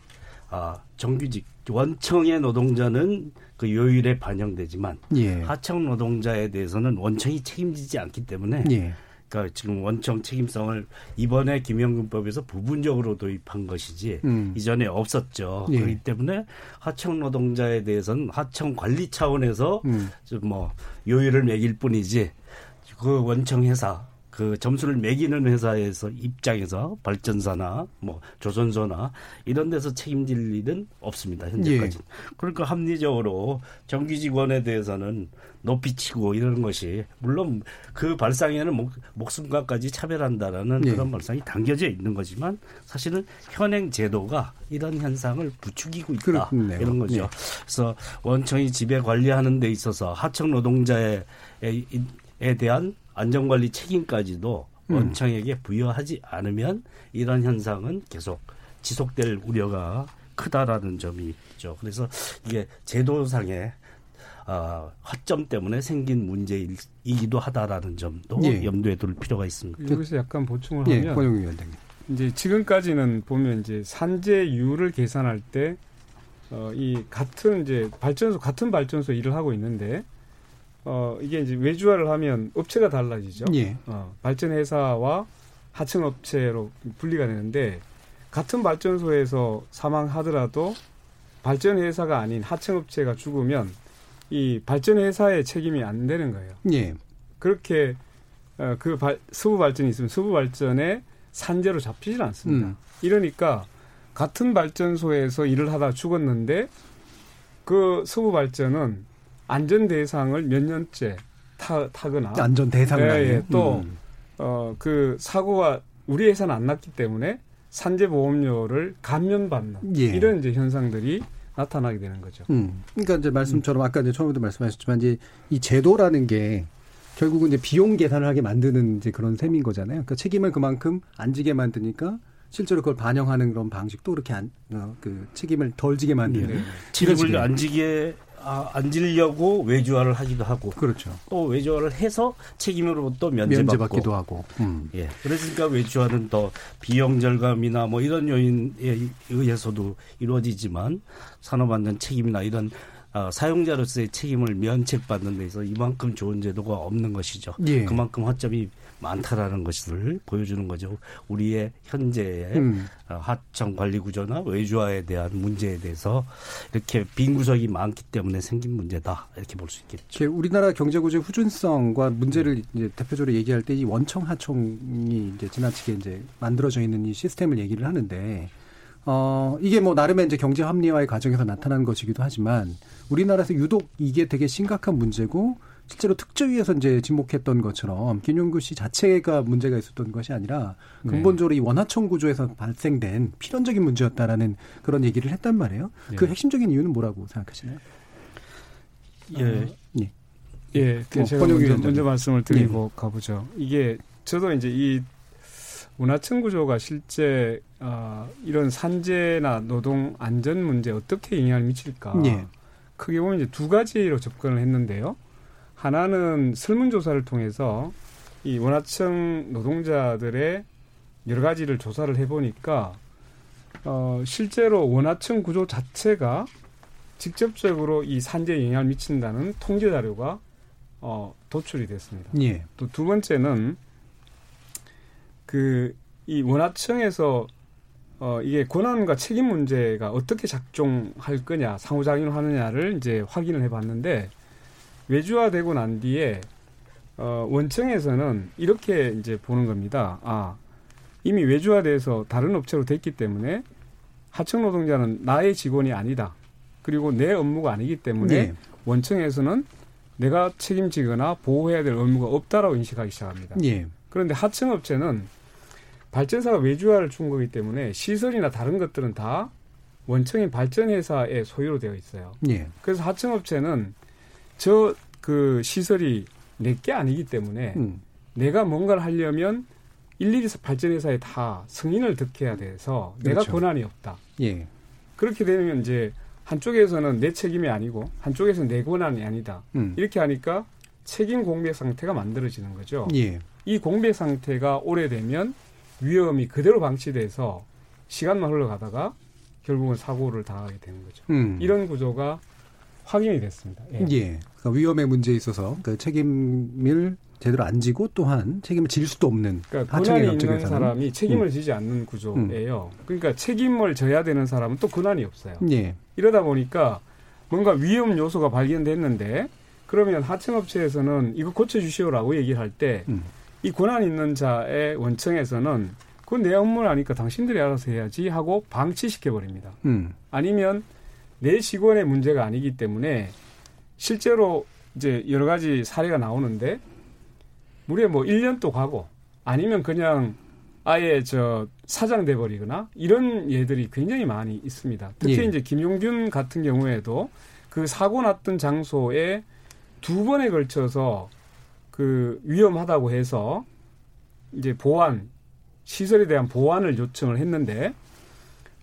아 정규직 원청의 노동자는 그 요율에 반영되지만 예. 하청 노동자에 대해서는 원청이 책임지지 않기 때문에 예. 그러니까 지금 원청 책임성을 이번에 김영균법에서 부분적으로 도입한 것이지 음. 이전에 없었죠. 예. 그렇기 때문에 하청 노동자에 대해서는 하청 관리 차원에서 음. 좀뭐 요율을 매길 뿐이지 그 원청 회사 그 점수를 매기는 회사에서 입장에서 발전사나 뭐 조선소나 이런 데서 책임질 일은 없습니다 현재까지. 예. 그러니까 합리적으로 정규 직원에 대해서는 높이 치고 이러는 것이 물론 그 발상에는 목, 목숨과까지 차별한다라는 예. 그런 발상이 담겨져 있는 거지만 사실은 현행 제도가 이런 현상을 부추기고 있다 그렇군요. 이런 거죠. 예. 그래서 원청이 지배 관리하는 데 있어서 하청 노동자에 에 대한 안전관리 책임까지도 음. 원청에게 부여하지 않으면 이런 현상은 계속 지속될 우려가 크다라는 점이 있죠. 그래서 이게 제도상의 어, 허점 때문에 생긴 문제이기도 하다라는 점도 예. 염두에 둘 필요가 있습니다. 여기서 약간 보충을 예, 하면 위원장님. 이제 지금까지는 보면 이제 산재율을 계산할 때 어, 이 같은 이제 발전소 같은 발전소 일을 하고 있는데 어, 이게 이제 외주화를 하면 업체가 달라지죠. 예. 어, 발전 회사와 하청 업체로 분리가 되는데 같은 발전소에서 사망하더라도 발전 회사가 아닌 하청 업체가 죽으면 이 발전 회사의 책임이 안 되는 거예요. 예. 그렇게 어, 그 발, 수부 발전이 있으면 수부 발전에 산재로 잡히질 않습니다. 음. 이러니까 같은 발전소에서 일을 하다 죽었는데 그 수부 발전은 안전 대상을 몇 년째 타, 타거나 안전 대상 예, 예, 또 음. 어, 그 사고가 우리 회사는 안 났기 때문에 산재 보험료를 감면받는 예. 이런 이제 현상들이 나타나게 되는 거죠. 음. 그러니까 이제 말씀처럼 아까 이제 처음에도 말씀하셨지만 이제 이 제도라는 게 결국은 이제 비용 계산을 하게 만드는 이제 그런 셈인 거잖아요. 그러니까 책임을 그만큼 안 지게 만드니까 실제로 그걸 반영하는 그런 방식도 그렇게 안, 어, 그 책임을 덜 지게 만드는. 네. 책임을 안 지게 아, 안 지려고 외주화를 하기도 하고. 그렇죠. 또 외주화를 해서 책임으로부터 면제받고. 면제받기도 하고. 음. 예. 그러니까 외주화는 더 비용 절감이나 뭐 이런 요인에 의해서도 이루어지지만 산업안전 책임이나 이런 어, 사용자로서의 책임을 면책받는 데서 이만큼 좋은 제도가 없는 것이죠. 예. 그만큼 허점이 많다라는 것을 보여주는 거죠. 우리의 현재의 음. 어, 하청 관리 구조나 외주화에 대한 문제에 대해서 이렇게 빈 구석이 많기 때문에 생긴 문제다 이렇게 볼 수 있겠죠. 우리나라 경제 구조의 후준성과 문제를 이제 대표적으로 얘기할 때 이 원청 하청이 이제 지나치게 이제 만들어져 있는 이 시스템을 얘기를 하는데 어, 이게 뭐 나름의 이제 경제 합리화의 과정에서 나타난 것이기도 하지만 우리나라에서 유독 이게 되게 심각한 문제고 실제로 특조위에서 이제 지목했던 것처럼 김용구 씨 자체가 문제가 있었던 것이 아니라 네. 근본적으로 네. 이 원하청 구조에서 발생된 필연적인 문제였다라는 그런 얘기를 했단 말이에요. 네. 그 핵심적인 이유는 뭐라고 생각하시나요? 예. 어, 예. 예. 그 어, 제가 먼저, 먼저, 말씀을 드리고 네. 가보죠. 이게 저도 이제 이 문화청 구조가 실제 어, 이런 산재나 노동 안전 문제 어떻게 영향을 미칠까? 예. 크게 보면 이제 두 가지로 접근을 했는데요. 하나는 설문조사를 통해서 이 원하청 노동자들의 여러 가지를 조사를 해보니까 어, 실제로 원하청 구조 자체가 직접적으로 이 산재에 영향을 미친다는 통계 자료가 어, 도출이 됐습니다. 예. 또두 번째는 그 이 원하청에서 어, 이게 권한과 책임 문제가 어떻게 작동할 거냐, 상호작용을 하느냐를 이제 확인을 해봤는데 외주화되고 난 뒤에 어, 원청에서는 이렇게 이제 보는 겁니다. 아, 이미 외주화돼서 다른 업체로 됐기 때문에 하청 노동자는 나의 직원이 아니다. 그리고 내 업무가 아니기 때문에 네. 원청에서는 내가 책임지거나 보호해야 될 의무가 없다라고 인식하기 시작합니다. 네. 그런데 하청 업체는 발전사가 외주화를 준 거기 때문에 시설이나 다른 것들은 다 원청인 발전회사의 소유로 되어 있어요. 네. 그래서 하청업체는 저 그 시설이 내 게 아니기 때문에 음. 내가 뭔가를 하려면 일일이 발전회사에 다 승인을 득해야 돼서 그렇죠. 내가 권한이 없다. 예. 그렇게 되면 이제 한쪽에서는 내 책임이 아니고 한쪽에서는 내 권한이 아니다. 음. 이렇게 하니까 책임 공백 상태가 만들어지는 거죠. 예. 이 공백 상태가 오래되면 위험이 그대로 방치돼서 시간만 흘러가다가 결국은 사고를 당하게 되는 거죠. 음. 이런 구조가 확인이 됐습니다. 예. 예. 그러니까 위험의 문제에 있어서 그 책임을 제대로 안 지고 또한 책임을 질 수도 없는 그러니까 권한이 있는 사람이 책임을 음. 지지 않는 구조예요. 음. 그러니까 책임을 져야 되는 사람은 또 권한이 없어요. 예. 이러다 보니까 뭔가 위험 요소가 발견됐는데 그러면 하청업체에서는 이거 고쳐주시오라고 얘기를 할 때이 음. 권한 있는 자의 원청에서는 그건 내 업무를 하니까 당신들이 알아서 해야지 하고 방치시켜 버립니다. 음. 아니면 내 직원의 문제가 아니기 때문에 실제로 이제 여러 가지 사례가 나오는데 무려 뭐 1년도 가고 아니면 그냥 아예 저 사장 돼 버리거나 이런 예들이 굉장히 많이 있습니다. 특히 예. 이제 김용균 같은 경우에도 그 사고 났던 장소에 두 번에 걸쳐서 그 위험하다고 해서 이제 보완 시설에 대한 보완을 요청을 했는데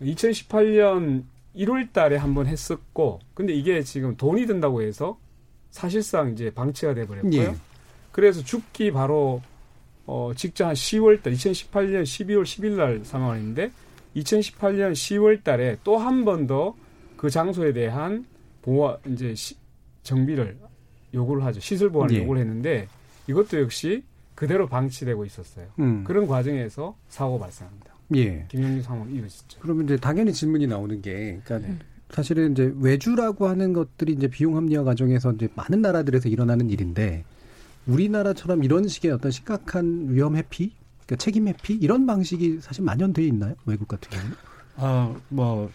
2018년 1월 달에 한 번 했었고 근데 이게 지금 돈이 든다고 해서 사실상 이제 방치가 돼 버렸고요. 예. 그래서 죽기 바로 어 직전 한 10월 달 2018년 12월 10일 날 상황인데 2018년 10월 달에 또 한 번 더 그 장소에 대한 보완 이제 시, 정비를 요구를 하죠. 시설 보완을 예. 요구를 했는데 이것도 역시 그대로 방치되고 있었어요. 음. 그런 과정에서 사고 발생합니다. 예. 김영규 상황 이어졌죠. 그러면 이제 당연히 질문이 나오는 게, 그러니까 음. 사실은 이제 외주라고 하는 것들이 이제 비용 합리화 과정에서 이제 많은 나라들에서 일어나는 일인데 우리나라처럼 이런 식의 어떤 심각한 위험 회피, 그러니까 책임 회피 이런 방식이 사실 만연돼 있나요? 외국 같은 경우는? 아, 뭐,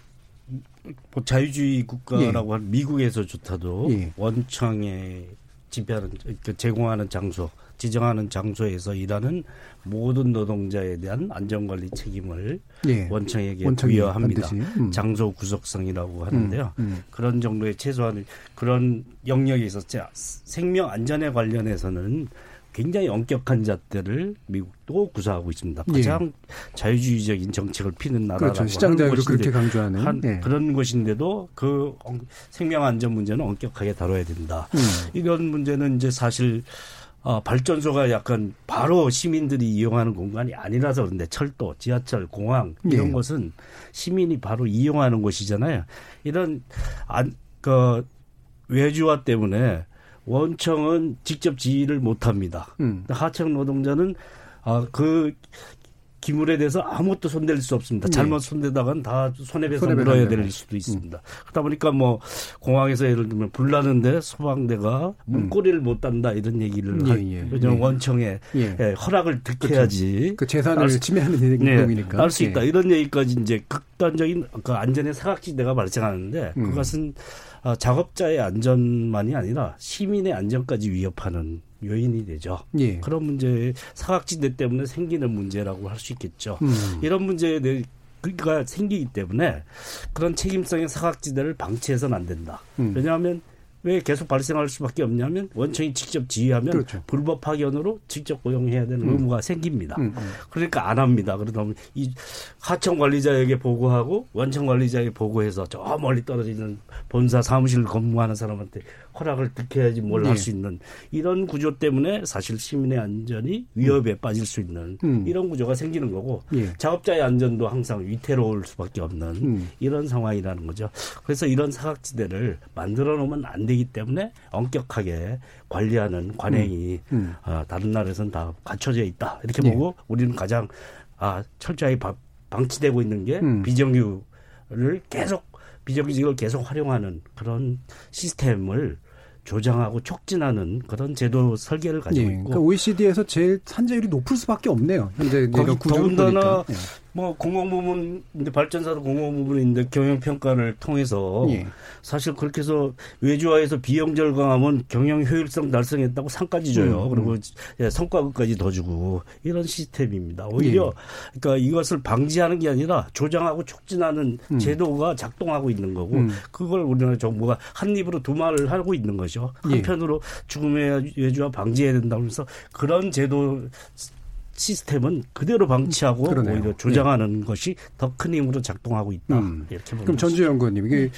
뭐 자유주의 국가라고 예. 한 미국에서조차도 예. 원청에 지배하는 그 제공하는 장소 지정하는 장소에서 일하는 모든 노동자에 대한 안전관리 책임을 예. 원청에게 부여합니다. 음. 장소 구속성이라고 하는데요. 음, 음. 그런 정도의 최소한 그런 영역에 있어 생명 안전에 관련해서는 굉장히 엄격한 잣대를 미국도 구사하고 있습니다. 예. 가장 예. 자유주의적인 정책을 피는 나라라고 그렇죠. 시장 자유를 그렇게 강조하는 한, 예. 그런 것인데도 그 생명 안전 문제는 엄격하게 다뤄야 된다. 음. 이런 문제는 이제 사실 어, 발전소가 약간 바로 시민들이 이용하는 공간이 아니라서 그런데 철도, 지하철, 공항 이런 예. 것은 시민이 바로 이용하는 곳이잖아요. 이런 안, 그 외주화 때문에 원청은 직접 지휘를 못합니다. 음. 하청 노동자는 아, 그 기물에 대해서 아무것도 손댈 수 없습니다. 네. 잘못 손대다간 다 손해배상 물어야 될 수도 음. 있습니다. 음. 그러다 보니까 뭐 공항에서 예를 들면 불 나는데 소방대가 문고리를 음. 못 단다 이런 얘기를 예, 예, 예. 원청에 예. 예. 허락을 득해야지. 그 재산을 수, 침해하는 행동이니까 네, 알수 있다 예. 이런 얘기까지 이제 극단적인 그 안전의 사각지대가 발생하는데 음. 그것은 어, 작업자의 안전만이 아니라 시민의 안전까지 위협하는 요인이 되죠. 예. 그런 문제 사각지대 때문에 생기는 문제라고 할 수 있겠죠. 음. 이런 문제에 대해 가 생기기 때문에 그런 책임성의 사각지대를 방치해서는 안 된다. 음. 왜냐하면 왜 계속 발생할 수밖에 없냐면 원청이 직접 지휘하면 그렇죠. 불법 파견으로 직접 고용해야 되는 음. 의무가 생깁니다. 음, 음. 그러니까 안 합니다. 그러다 보면 이 하청 관리자에게 보고하고 원청 관리자에게 보고해서 저 멀리 떨어지는 본사 사무실 근무하는 사람한테 허락을 득해야지 뭘 할수 네. 있는 이런 구조 때문에 사실 시민의 안전이 위협에 음. 빠질 수 있는 음. 이런 구조가 생기는 거고 예. 작업자의 안전도 항상 위태로울 수밖에 없는 음. 이런 상황이라는 거죠. 그래서 이런 사각지대를 만들어 놓으면 안 되기 때문에 엄격하게 관리하는 관행이 음. 음. 아, 다른 나라에서는 다 갖춰져 있다 이렇게 예. 보고 우리는 가장 아, 철저히 바, 방치되고 있는 게 음. 비정규를 계속 비정규직을 계속 활용하는 그런 시스템을 조장하고 촉진하는 그런 제도 설계를 가지고 예, 있고. 그러니까 OECD에서 제일 산재율이 높을 수밖에 없네요. 현재 내가 더군다나 예. 뭐 공공부문 인데 발전사도 공공부문인데 경영 평가를 통해서 예. 사실 그렇게 해서 외주화해서 비용 절감하면 경영 효율성 달성했다고 상까지 줘요. 음, 음. 그리고 예, 성과급까지 더 주고 이런 시스템입니다. 오히려 예. 그러니까 이것을 방지하는 게 아니라 조장하고 촉진하는 음. 제도가 작동하고 있는 거고 음. 그걸 우리나라 정부가 한 입으로 두 말을 하고 있는 거죠. 예. 한편으로 죽음의 외주화 방지해야 된다고 해서 그런 제도 시스템은 그대로 방치하고 그러네요. 오히려 조장하는 네. 것이 더 큰 힘으로 작동하고 있다. 음. 이렇게 보면 그럼 전주 연구원님 이게 음.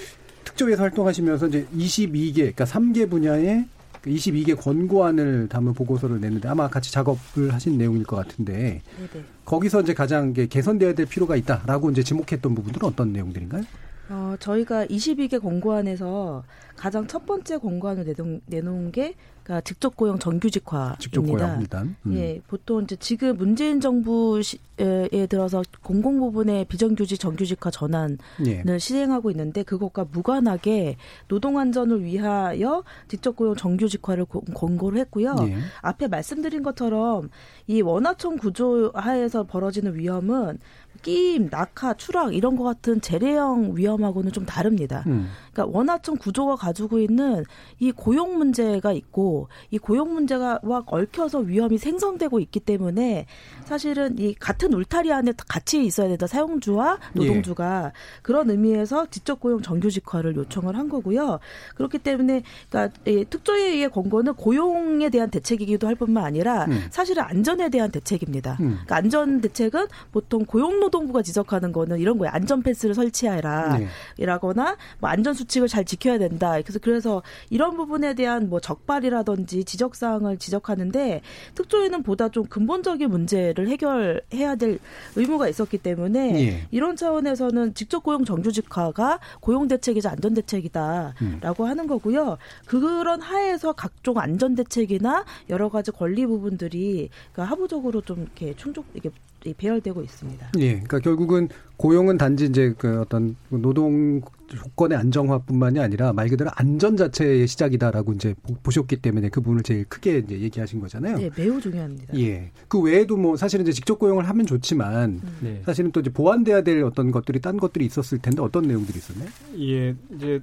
특조위에서 활동하시면서 이제 22개 그러니까 3개 분야의 22개 그 권고안을 담은 보고서를 냈는데 아마 같이 작업을 하신 내용일 것 같은데 네네. 거기서 이제 가장 개선돼야 될 필요가 있다라고 이제 지목했던 부분들은 어떤 내용들인가요? 어, 저희가 22개 권고안에서 가장 첫 번째 권고안을 내놓은, 내놓은 게 그러니까 직접 고용 정규직화입니다. 직접 고용 일단. 음. 예, 보통 이제 지금 문재인 정부에 들어서 공공 부분의 비정규직 정규직화 전환을 예. 시행하고 있는데 그것과 무관하게 노동 안전을 위하여 직접 고용 정규직화를 권고를 했고요. 예. 앞에 말씀드린 것처럼 이 원화청 구조 하에서 벌어지는 위험은 끼임, 낙하, 추락 이런 것 같은 재래형 위험하고는 좀 다릅니다. 음. 그러니까 원하청 구조가 가지고 있는 이 고용 문제가 있고 이 고용 문제가 얽혀서 위험이 생성되고 있기 때문에 사실은 이 같은 울타리 안에 같이 있어야 된다. 사용주와 노동주가 예. 그런 의미에서 지적 고용 정규직화를 요청을 한 거고요. 그렇기 때문에 그러니까 특조위의 권고는 고용에 대한 대책이기도 할 뿐만 아니라 음. 사실은 안전에 대한 대책입니다. 음. 그러니까 안전 대책은 보통 고용 노 동부가 지적하는 거는 이런 거예요. 안전 펜스를 설치하라. 네. 이라거나 뭐 안전 수칙을 잘 지켜야 된다. 그래서 그래서 이런 부분에 대한 뭐 적발이라든지 지적 사항을 지적하는데 특조위는 보다 좀 근본적인 문제를 해결해야 될 의무가 있었기 때문에 네. 이런 차원에서는 직접 고용 정규직화가 고용 대책이자 안전 대책이다라고 음. 하는 거고요. 그런 하에서 각종 안전 대책이나 여러 가지 권리 부분들이 그러니까 하부적으로 좀 이렇게 충족 이게 배열되고 있습니다. 예, 그러니까 결국은 고용은 단지 이제 그 어떤 노동 조건의 안정화뿐만이 아니라 말 그대로 안전 자체의 시작이다라고 이제 보셨기 때문에 그 부분을 제일 크게 이제 얘기하신 거잖아요. 네, 매우 중요합니다. 예, 그 외에도 뭐 사실은 이제 직접 고용을 하면 좋지만 음. 네. 사실은 또 이제 보완돼야 될 어떤 것들이 딴 것들이 있었을 텐데 어떤 내용들이 있었나요? 예, 이제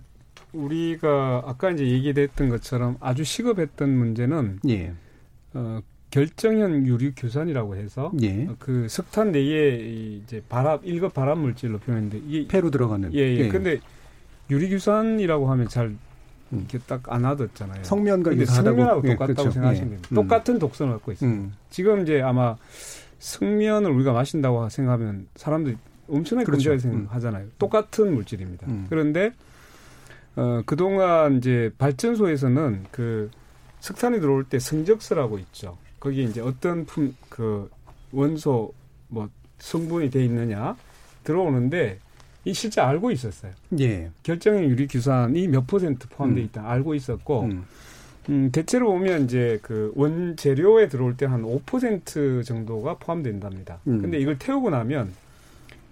우리가 아까 이제 얘기됐던 것처럼 아주 시급했던 문제는 예. 어, 결정형 유류 규산이라고 해서 예. 그 석탄 내에 이제 발압 일급 발압 물질로 표현했는데 이게 폐로 들어가는 예, 예. 예. 근데 유리 규산이라고 하면 잘 음. 이렇게 딱안 와닿잖아요. 성면과 성면하고 예, 똑같다고 그렇죠. 생각하시면 됩니다. 음. 똑같은 독성을 갖고 있습니다. 음. 지금 이제 아마 성면을 우리가 마신다고 생각하면 사람들이 엄청나게 그렇죠. 긍정하게 생각하잖아요. 똑같은 물질입니다. 음. 그런데 어, 그동안 이제 발전소에서는 그 석탄이 들어올 때 성적서라고 있죠. 거기에 이제 어떤 품, 그 원소 뭐 성분이 돼 있느냐 들어오는데 이 실제 알고 있었어요. 예. 결정형 유리 규산이 몇 퍼센트 포함돼 음. 있다 음. 알고 있었고 음. 음, 대체로 보면 이제 그 원재료에 들어올 때 한 5% 정도가 포함된답니다. 음. 근데 이걸 태우고 나면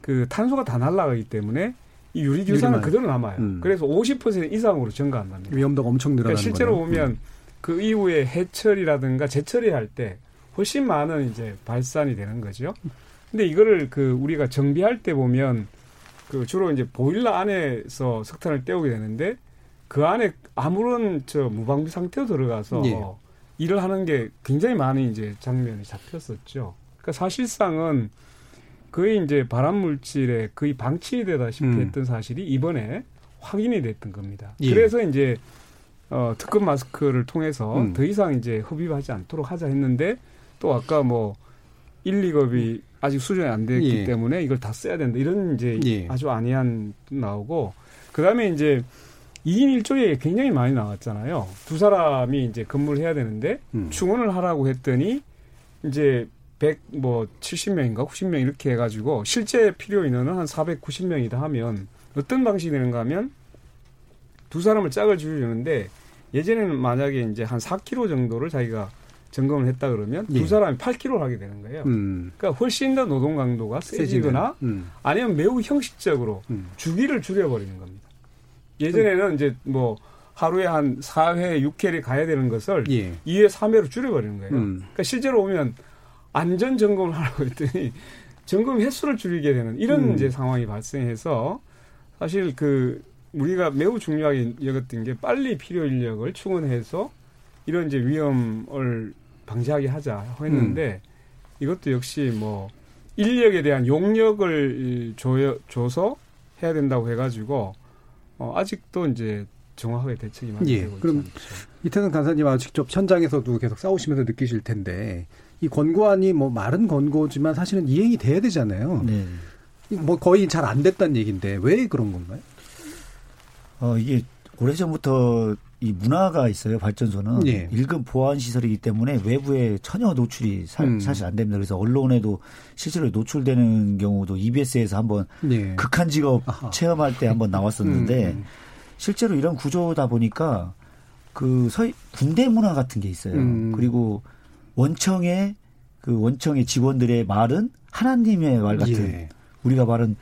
그 탄소가 다 날아가기 때문에 이 유리 규산은 그대로 남아요. 음. 그래서 50% 이상으로 증가한답니다. 위험도가 엄청 늘어나는 그러니까 실제로 거네요. 보면 음. 그 이후에 해처리라든가 재처리할 때 훨씬 많은 이제 발산이 되는 거죠. 근데 이거를 그 우리가 정비할 때 보면 그 주로 이제 보일러 안에서 석탄을 떼우게 되는데 그 안에 아무런 저 무방비 상태로 들어가서 예. 일을 하는 게 굉장히 많은 이제 장면이 잡혔었죠. 그러니까 사실상은 거의 이제 발암 물질에 거의 방치되다시피 음. 했던 사실이 이번에 확인이 됐던 겁니다. 예. 그래서 이제 어 특급 마스크를 통해서 음. 더 이상 이제 흡입하지 않도록 하자 했는데 또 아까 뭐 1, 2급이 아직 수준이 안 됐기 예. 때문에 이걸 다 써야 된다. 이런 이제 예. 아주 안이한 나오고 그다음에 이제 2인 1조에 굉장히 많이 나왔잖아요. 두 사람이 이제 근무를 해야 되는데 음. 충원을 하라고 했더니 이제 100뭐 70명인가 90명 이렇게 해 가지고 실제 필요 인원은 한 490명이다 하면 어떤 방식이 되는가 하면 두 사람을 짝을 줄이는데 예전에는 만약에 이제 한 4km 정도를 자기가 점검을 했다 그러면 예. 두 사람이 8km를 하게 되는 거예요. 음. 그러니까 훨씬 더 노동 강도가 세지거나 음. 아니면 매우 형식적으로 음. 주기를 줄여버리는 겁니다. 예전에는 이제 뭐 하루에 한 4회, 6회를 가야 되는 것을 예. 2회, 3회로 줄여버리는 거예요. 음. 그러니까 실제로 보면 안전 점검을 하라고 했더니 점검 횟수를 줄이게 되는 이런 음. 이제 상황이 발생해서 사실 그 우리가 매우 중요하게 여겼던 게 빨리 필요 인력을 충원해서 이런 이제 위험을 방지하게 하자 했는데 음. 이것도 역시 뭐 인력에 대한 용역을 줘, 줘서 해야 된다고 해가지고 어, 아직도 이제 정확하게 대책이 많이 예, 되고 그럼 이태근 간사님하고 직접 현장에서도 계속 싸우시면서 느끼실 텐데 이 권고안이 뭐 말은 권고지만 사실은 이행이 돼야 되잖아요. 네. 뭐 거의 잘 안 됐다는 얘기인데 왜 그런 건가요? 어 이게 오래전부터 이 문화가 있어요 발전소는 예. 일급 보안 시설이기 때문에 외부에 전혀 노출이 사, 음. 사실 안 됩니다. 그래서 언론에도 실제로 노출되는 경우도 EBS에서 한번 예. 극한 직업 아하. 체험할 때 한번 나왔었는데 음, 음. 실제로 이런 구조다 보니까 그 서희 군대 문화 같은 게 있어요. 음. 그리고 원청의 그 원청의 직원들의 말은 하나님의 말 같은 예. 우리가 말은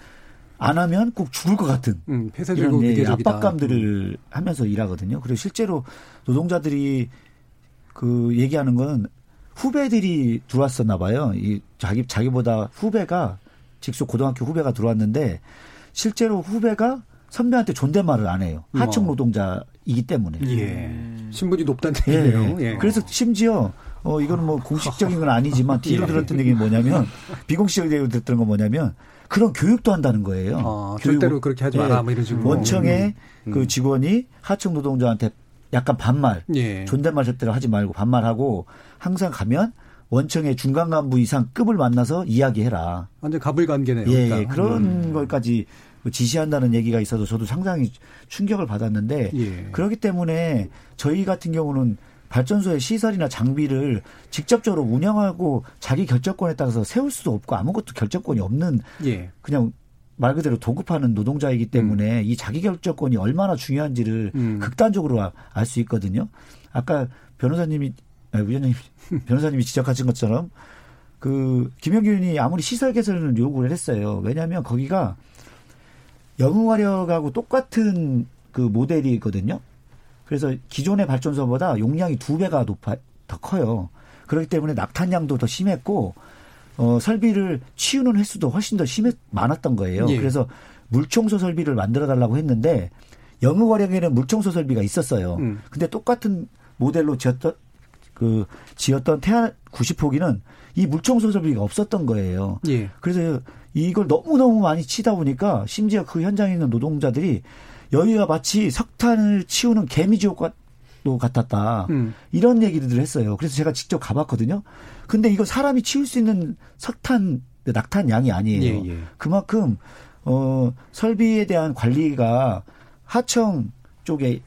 안 하면 꼭 죽을 것 같은 음, 이런 예, 압박감들을 하면서 일하거든요. 그리고 실제로 노동자들이 그 얘기하는 거는 후배들이 들어왔었나 봐요. 이 자기 자기보다 후배가 직속 고등학교 후배가 들어왔는데 실제로 후배가 선배한테 존댓말을 안 해요. 하청 뭐. 노동자이기 때문에. 예. 신분이 높다는 얘기예요. 예. 예. 그래서 심지어 어 이거는 뭐 공식적인 건 아니지만 뒤로 예. 들었던 얘기는 뭐냐면 비공식적으로 들었던 건 뭐냐면 그런 교육도 한다는 거예요. 어, 교육, 절대로 그렇게 하지 마라. 예. 뭐 이런 식으로. 원청의 음. 그 직원이 하청 노동자한테 약간 반말, 예. 존댓말 절대로 하지 말고 반말하고 항상 가면 원청의 중간 간부 이상 급을 만나서 이야기해라. 완전 가불관계네요. 예, 그러니까. 그런 음. 것까지 지시한다는 얘기가 있어서 저도 상당히 충격을 받았는데 예. 그렇기 때문에 저희 같은 경우는 발전소의 시설이나 장비를 직접적으로 운영하고 자기 결정권에 따라서 세울 수도 없고 아무것도 결정권이 없는 예. 그냥 말 그대로 도급하는 노동자이기 때문에 음. 이 자기 결정권이 얼마나 중요한지를 음. 극단적으로 알 수 있거든요. 아까 변호사님이 아니, 위원님 변호사님이 지적하신 것처럼 그 김영균이 아무리 시설 개선을 요구를 했어요. 왜냐하면 거기가 영흥화력하고 똑같은 그 모델이 있거든요. 그래서 기존의 발전소보다 용량이 두 배가 높아 더 커요. 그렇기 때문에 낙탄량도 더 심했고 어 설비를 치우는 횟수도 훨씬 더 심했 많았던 거예요. 예. 그래서 물청소 설비를 만들어 달라고 했는데 영흥화력에는 물청소 설비가 있었어요. 음. 근데 똑같은 모델로 지었던 그 지었던 태안 90호기는 이 물청소 설비가 없었던 거예요. 예. 그래서 이걸 너무너무 많이 치다 보니까 심지어 그 현장에 있는 노동자들이 여기가 마치 석탄을 치우는 개미지옥도 같았다. 음. 이런 얘기들을 했어요. 그래서 제가 직접 가봤거든요. 근데 이거 사람이 치울 수 있는 석탄, 낙탄 양이 아니에요. 예, 예. 그만큼, 어, 설비에 대한 관리가 하청 쪽에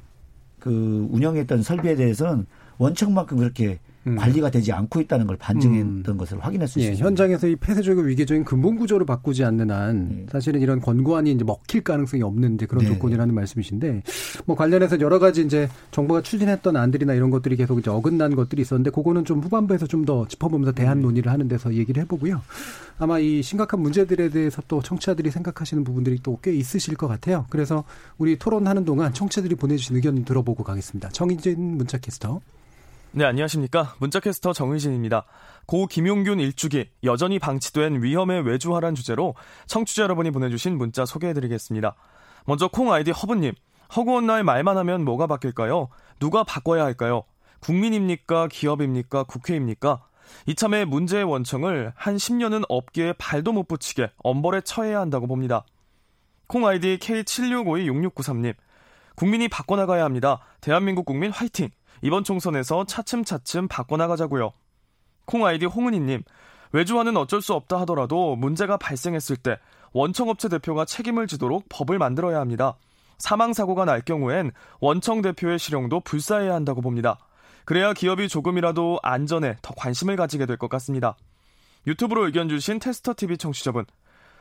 그 운영했던 설비에 대해서는 원청만큼 그렇게 음. 관리가 되지 않고 있다는 걸 반증했던 음. 것을 확인할 수 예, 있습니다. 현장에서 이 폐쇄적이고 위계적인 근본 구조를 바꾸지 않는 한 네. 사실은 이런 권고안이 이제 먹힐 가능성이 없는 이제 그런 네. 조건이라는 말씀이신데 뭐 관련해서 여러 가지 이제 정부가 추진했던 안들이나 이런 것들이 계속 이제 어긋난 것들이 있었는데 그거는 좀 후반부에서 좀 더 짚어보면서 대안 네. 논의를 하는 데서 얘기를 해보고요. 아마 이 심각한 문제들에 대해서 또 청취자들이 생각하시는 부분들이 또 꽤 있으실 것 같아요. 그래서 우리 토론하는 동안 청취자들이 보내주신 의견 들어보고 가겠습니다. 정희진 문자캐스터. 네, 안녕하십니까. 문자캐스터 정의진입니다. 고 김용균 일주기 여전히 방치된 위험의 외주화란 주제로 청취자 여러분이 보내주신 문자 소개해드리겠습니다. 먼저 콩 아이디 허브님. 허구한 날 말만 하면 뭐가 바뀔까요? 누가 바꿔야 할까요? 국민입니까? 기업입니까? 국회입니까? 이참에 문제의 원청을 한 10년은 업계에 발도 못 붙이게 엄벌에 처해야 한다고 봅니다. 콩 아이디 K76526693님. 국민이 바꿔나가야 합니다. 대한민국 국민 화이팅! 이번 총선에서 차츰차츰 바꿔나가자고요. 콩 아이디 홍은희님, 외주화는 어쩔 수 없다 하더라도 문제가 발생했을 때 원청업체 대표가 책임을 지도록 법을 만들어야 합니다. 사망사고가 날 경우엔 원청 대표의 실형도 불사해야 한다고 봅니다. 그래야 기업이 조금이라도 안전에 더 관심을 가지게 될 것 같습니다. 유튜브로 의견 주신 테스터TV 청취자분,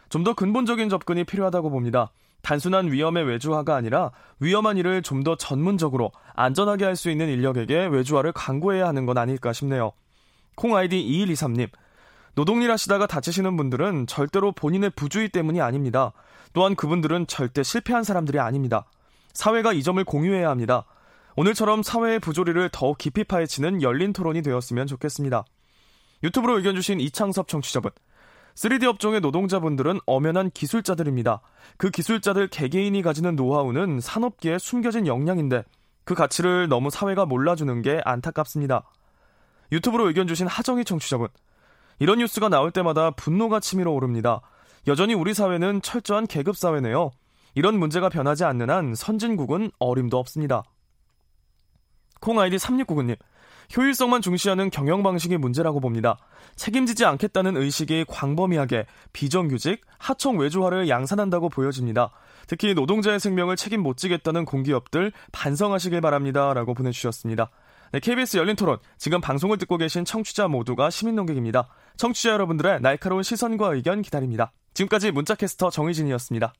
좀 더 근본적인 접근이 필요하다고 봅니다. 단순한 위험의 외주화가 아니라 위험한 일을 좀 더 전문적으로 안전하게 할 수 있는 인력에게 외주화를 강구해야 하는 건 아닐까 싶네요. 콩 아이디 2123님. 노동일 하시다가 다치시는 분들은 절대로 본인의 부주의 때문이 아닙니다. 또한 그분들은 절대 실패한 사람들이 아닙니다. 사회가 이 점을 공유해야 합니다. 오늘처럼 사회의 부조리를 더욱 깊이 파헤치는 열린 토론이 되었으면 좋겠습니다. 유튜브로 의견 주신 이창섭 청취자분. 3D 업종의 노동자분들은 엄연한 기술자들입니다. 그 기술자들 개개인이 가지는 노하우는 산업계에 숨겨진 역량인데 그 가치를 너무 사회가 몰라주는 게 안타깝습니다. 유튜브로 의견 주신 하정희 청취자분. 이런 뉴스가 나올 때마다 분노가 치밀어 오릅니다. 여전히 우리 사회는 철저한 계급 사회네요. 이런 문제가 변하지 않는 한 선진국은 어림도 없습니다. 콩 아이디 3699님. 효율성만 중시하는 경영 방식이 문제라고 봅니다. 책임지지 않겠다는 의식이 광범위하게 비정규직, 하청 외주화를 양산한다고 보여집니다. 특히 노동자의 생명을 책임 못 지겠다는 공기업들 반성하시길 바랍니다. 라고 보내주셨습니다. 네, KBS 열린 토론. 지금 방송을 듣고 계신 청취자 모두가 시민 농객입니다. 청취자 여러분들의 날카로운 시선과 의견 기다립니다. 지금까지 문자캐스터 정희진이었습니다.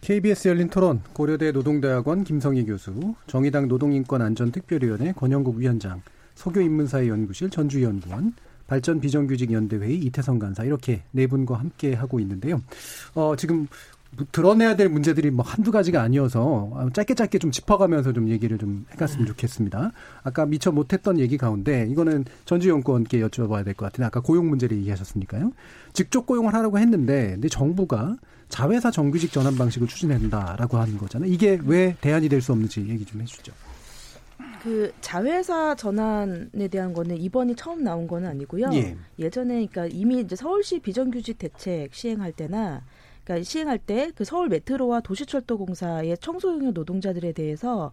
KBS 열린 토론 고려대 노동대학원 김성희 교수, 정의당 노동인권안전특별위원회 권영국 위원장, 소교인문사회 연구실 전주연구원, 발전 비정규직 연대회의 이태성 간사 이렇게 네 분과 함께 하고 있는데요. 어, 지금 드러내야 될 문제들이 뭐 한두 가지가 아니어서 짧게 짧게 좀 짚어가면서 좀 얘기를 좀 해갔으면 좋겠습니다. 아까 미처 못했던 얘기 가운데 이거는 전주연구원께 여쭤봐야 될 것 같은데 아까 고용 문제를 얘기하셨으니까요. 직접 고용을 하라고 했는데 근데 정부가 자회사 정규직 전환 방식을 추진한다라고 하는 거잖아요. 이게 왜 대안이 될 수 없는지 얘기 좀 해주죠. 그 자회사 전환에 대한 거는 이번이 처음 나온 거는 아니고요. 예. 전에 그러니까 이미 이제 서울시 비정규직 대책 시행할 때나 그러니까 시행할 때 그 서울 메트로와 도시철도공사의 청소용역 노동자들에 대해서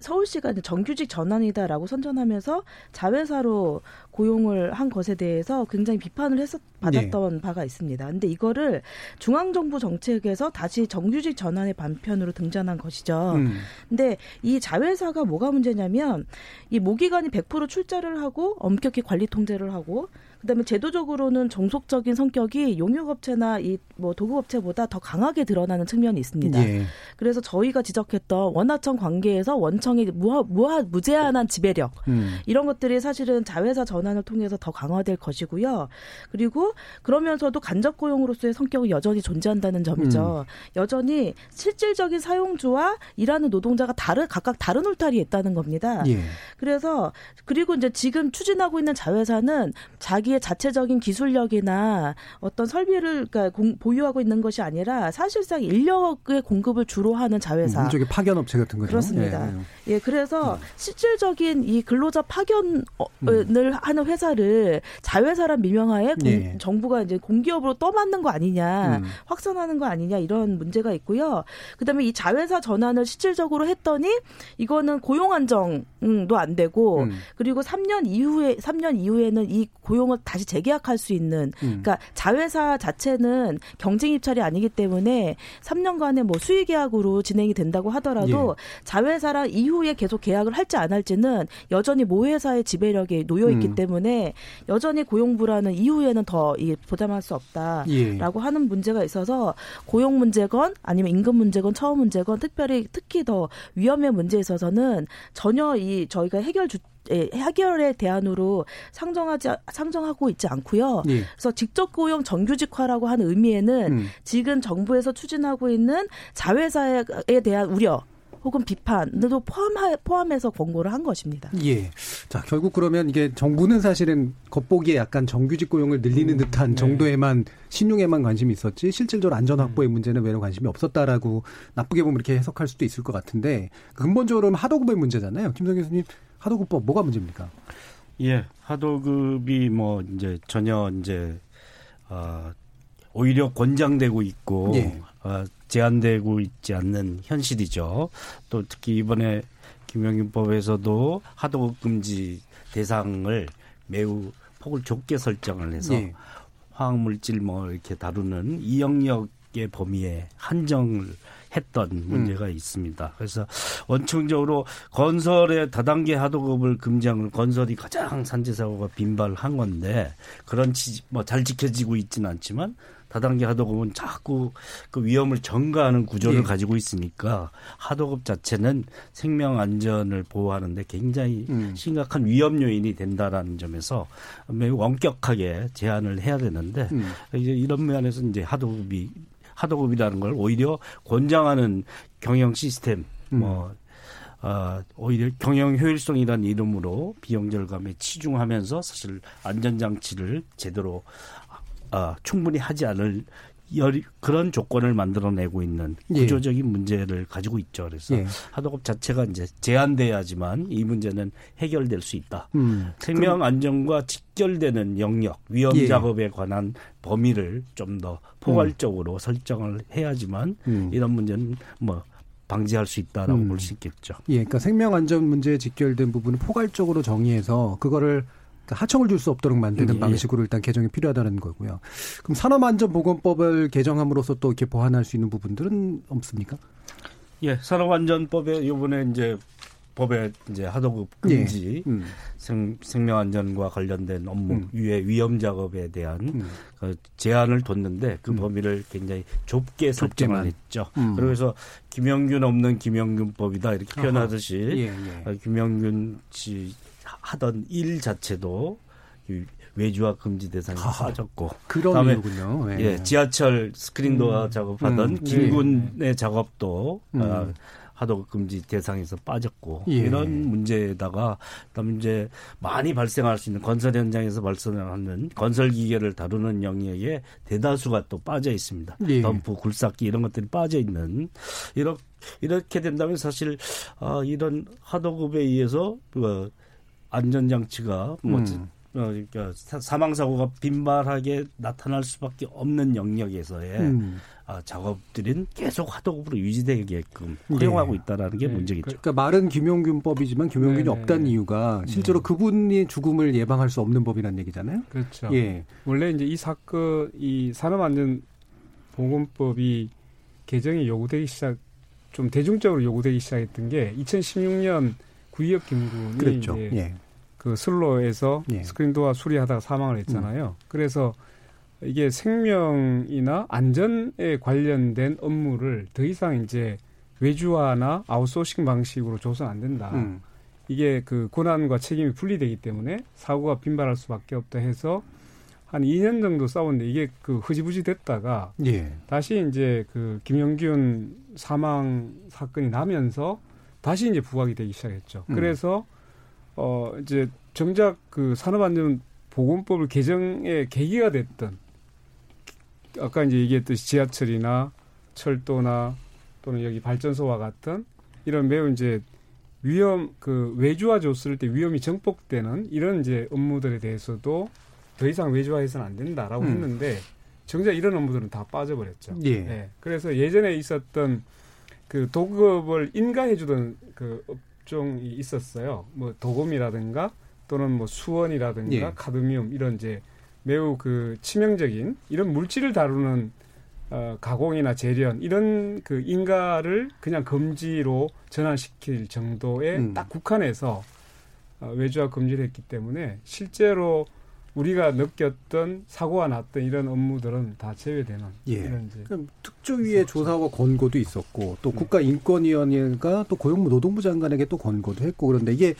서울시가 정규직 전환이다라고 선전하면서 자회사로 고용을 한 것에 대해서 굉장히 비판을 했었 받았던 네. 바가 있습니다. 근데 이거를 중앙정부 정책에서 다시 정규직 전환의 반편으로 등장한 것이죠. 음. 근데 이 자회사가 뭐가 문제냐면 이 모기관이 100% 출자를 하고 엄격히 관리 통제를 하고 그다음에 제도적으로는 정속적인 성격이 용역업체나 이 뭐 도급업체보다 더 강하게 드러나는 측면이 있습니다. 예. 그래서 저희가 지적했던 원하청 관계에서 원청의 무하, 무하 무제한한 지배력 음. 이런 것들이 사실은 자회사 전환을 통해서 더 강화될 것이고요. 그리고 그러면서도 간접 고용으로서의 성격이 여전히 존재한다는 점이죠. 음. 여전히 실질적인 사용주와 일하는 노동자가 다른 각각 다른 울타리에 있다는 겁니다. 예. 그래서 그리고 이제 지금 추진하고 있는 자회사는 자기 자기의 자체적인 기술력이나 어떤 설비를 그러니까 공, 보유하고 있는 것이 아니라 사실상 인력의 공급을 주로 하는 자회사. 일종의 파견 업체 같은 거죠. 그렇습니다. 예, 예. 예 그래서 음. 실질적인 이 근로자 파견을 음. 하는 회사를 자회사란 미명하에 공, 예. 정부가 이제 공기업으로 떠맡는 거 아니냐, 음. 확산하는 거 아니냐 이런 문제가 있고요. 그다음에 이 자회사 전환을 실질적으로 했더니 이거는 고용 안정도 안 되고 음. 그리고 3년 이후에 3년 이후에는 이 고용을 다시 재계약할 수 있는 음. 그러니까 자회사 자체는 경쟁 입찰이 아니기 때문에 3년간의 뭐 수의 계약으로 진행이 된다고 하더라도 예. 자회사랑 이후에 계속 계약을 할지 안 할지는 여전히 모 회사의 지배력이 놓여 있기 음. 때문에 여전히 고용 불안은 이후에는 더 보장할 수 없다라고 예. 하는 문제가 있어서 고용 문제건 아니면 임금 문제건 처우 문제건 특별히 특히 더 위험의 문제에 있어서는 전혀 이 저희가 해결 주 예, 해결의 대안으로 상정하지 상정하고 있지 않고요. 예. 그래서 직접 고용 정규직화라고 하는 의미에는 음. 지금 정부에서 추진하고 있는 자회사에 대한 우려 혹은 비판도 포함하, 포함해서 권고를 한 것입니다. 예. 자, 결국 그러면 이게 정부는 사실은 겉보기에 약간 정규직 고용을 늘리는 음, 듯한 네. 정도에만 신용에만 관심이 있었지 실질적으로 안전 확보의 음. 문제는 외로 관심이 없었다라고 나쁘게 보면 이렇게 해석할 수도 있을 것 같은데 근본적으로는 하도급의 문제잖아요. 김성 교수님 하도급법 뭐가 문제입니까? 예, 하도급이 뭐 이제 전혀 이제 어, 오히려 권장되고 있고 예. 어, 제한되고 있지 않는 현실이죠. 또 특히 이번에 김영균법에서도 하도급 금지 대상을 매우 폭을 좁게 설정을 해서 예. 화학물질 뭐 이렇게 다루는 이 영역의 범위에 한정을 했던 문제가 음. 있습니다. 그래서 원칙적으로 건설의 다단계 하도급을 금지한 건 건설이 가장 산재 사고가 빈발한 건데 그런 뭐잘 지켜지고 있지는 않지만 다단계 하도급은 자꾸 그 위험을 전가하는 구조를 예. 가지고 있으니까 하도급 자체는 생명 안전을 보호하는데 굉장히 음. 심각한 위험 요인이 된다라는 점에서 매우 엄격하게 제한을 해야 되는데 음. 이제 이런 면에서 이제 하도급이 하도급이라는 걸 오히려 권장하는 경영 시스템 뭐 어, 오히려 경영 효율성이라는 이름으로 비용 절감에 치중하면서 사실 안전장치를 제대로 어, 충분히 하지 않을 열, 그런 조건을 만들어내고 있는 예. 구조적인 예. 문제를 가지고 있죠. 그래서 예. 하도급 자체가 이제 제한돼야지만 이 문제는 해결될 수 있다. 음. 생명 안전과 직결되는 영역, 위험 예. 작업에 관한 범위를 좀 더 포괄적으로 음. 설정을 해야지만 음. 이런 문제는 뭐 방지할 수 있다라고 음. 볼수 있겠죠. 예, 그러니까 생명 안전 문제에 직결된 부분을 포괄적으로 정의해서 그거를 하청을 줄 수 없도록 만드는 예. 방식으로 일단 개정이 필요하다는 거고요. 그럼 산업안전보건법을 개정함으로써 또 이렇게 보완할 수 있는 부분들은 없습니까? 예, 산업안전법에 이번에 이제 법에 이제 하도급 금지 예. 음. 생, 생명 안전과 관련된 업무 음. 위해 위험 작업에 대한 음. 그 제한을 뒀는데 그 음. 범위를 굉장히 좁게 설정을 했죠. 음. 그래서 김영균 없는 김영균법이다 이렇게 표현하듯이 예, 예. 김영균 씨 하던 일 자체도 외주화 금지 대상에 아, 빠졌고 그런 이유군요. 예. 예, 지하철 스크린도어 음. 작업하던 음. 김군의 예. 작업도 음. 어, 하도 금지 대상에서 빠졌고 예. 이런 문제에다가 그다음에 이제 많이 발생할 수 있는 건설 현장에서 발생하는 건설 기계를 다루는 영역에 대다수가 또 빠져 있습니다. 예. 덤프, 굴삭기 이런 것들이 빠져 있는 이렇게 이렇게 된다면 사실 아, 이런 하도급에 의해서 그 안전장치가 뭐 음. 어, 그러니까 사망 사고가 빈발하게 나타날 수밖에 없는 영역에서의 음. 아, 작업들은 계속 하도급으로 유지되게끔 허용하고 네. 있다라는 게 네. 문제겠죠. 그러니까 말은 김용균법이지만 김용균이 네. 없다는 이유가 실제로 네. 그분이 죽음을 예방할 수 없는 법이라는 얘기잖아요. 그렇죠. 예. 원래 이제 이 사건 이 산업안전보건법이 개정이 요구되기 시작 좀 대중적으로 요구되기 시작했던 게 2016년 구의역 김군이 그랬죠. 예. 그 슬로에서 예. 스크린도어 수리하다가 사망을 했잖아요. 음. 그래서 이게 생명이나 안전에 관련된 업무를 더 이상 이제 외주화나 아웃소싱 방식으로 줘서는 안 된다. 음. 이게 그 고난과 책임이 분리되기 때문에 사고가 빈발할 수밖에 없다 해서 한 2년 정도 싸웠는데 이게 그 흐지부지 됐다가 예. 다시 이제 그 김영균 사망 사건이 나면서 다시 이제 부각이 되기 시작했죠. 음. 그래서 어 이제 정작 그 산업안전보건법을 개정의 계기가 됐던 아까 이제 얘기했듯이 지하철이나 철도나 또는 여기 발전소와 같은 이런 매우 이제 위험 그 외주화 줬을 때 위험이 정복되는 이런 이제 업무들에 대해서도 더 이상 외주화해서는 안 된다라고 음. 했는데 정작 이런 업무들은 다 빠져버렸죠. 예. 네. 그래서 예전에 있었던 그 도급을 인가해주던 그 업종이 있었어요. 뭐 도금이라든가 또는 뭐 수원이라든가 예. 카드뮴 이런 이제 매우 그 치명적인 이런 물질을 다루는 어, 가공이나 재련 이런 그 인가를 그냥 금지로 전환시킬 정도의 음. 딱 국한해서 어, 외주화 금지를 했기 때문에 실제로 우리가 느꼈던 사고가 났던 이런 업무들은 다 제외되는 예. 이런 그럼 특조위의 조사와 권고도 있었고 또 네. 국가인권위원회가 또 고용부 노동부 장관에게 또 권고도 했고 그런데 이게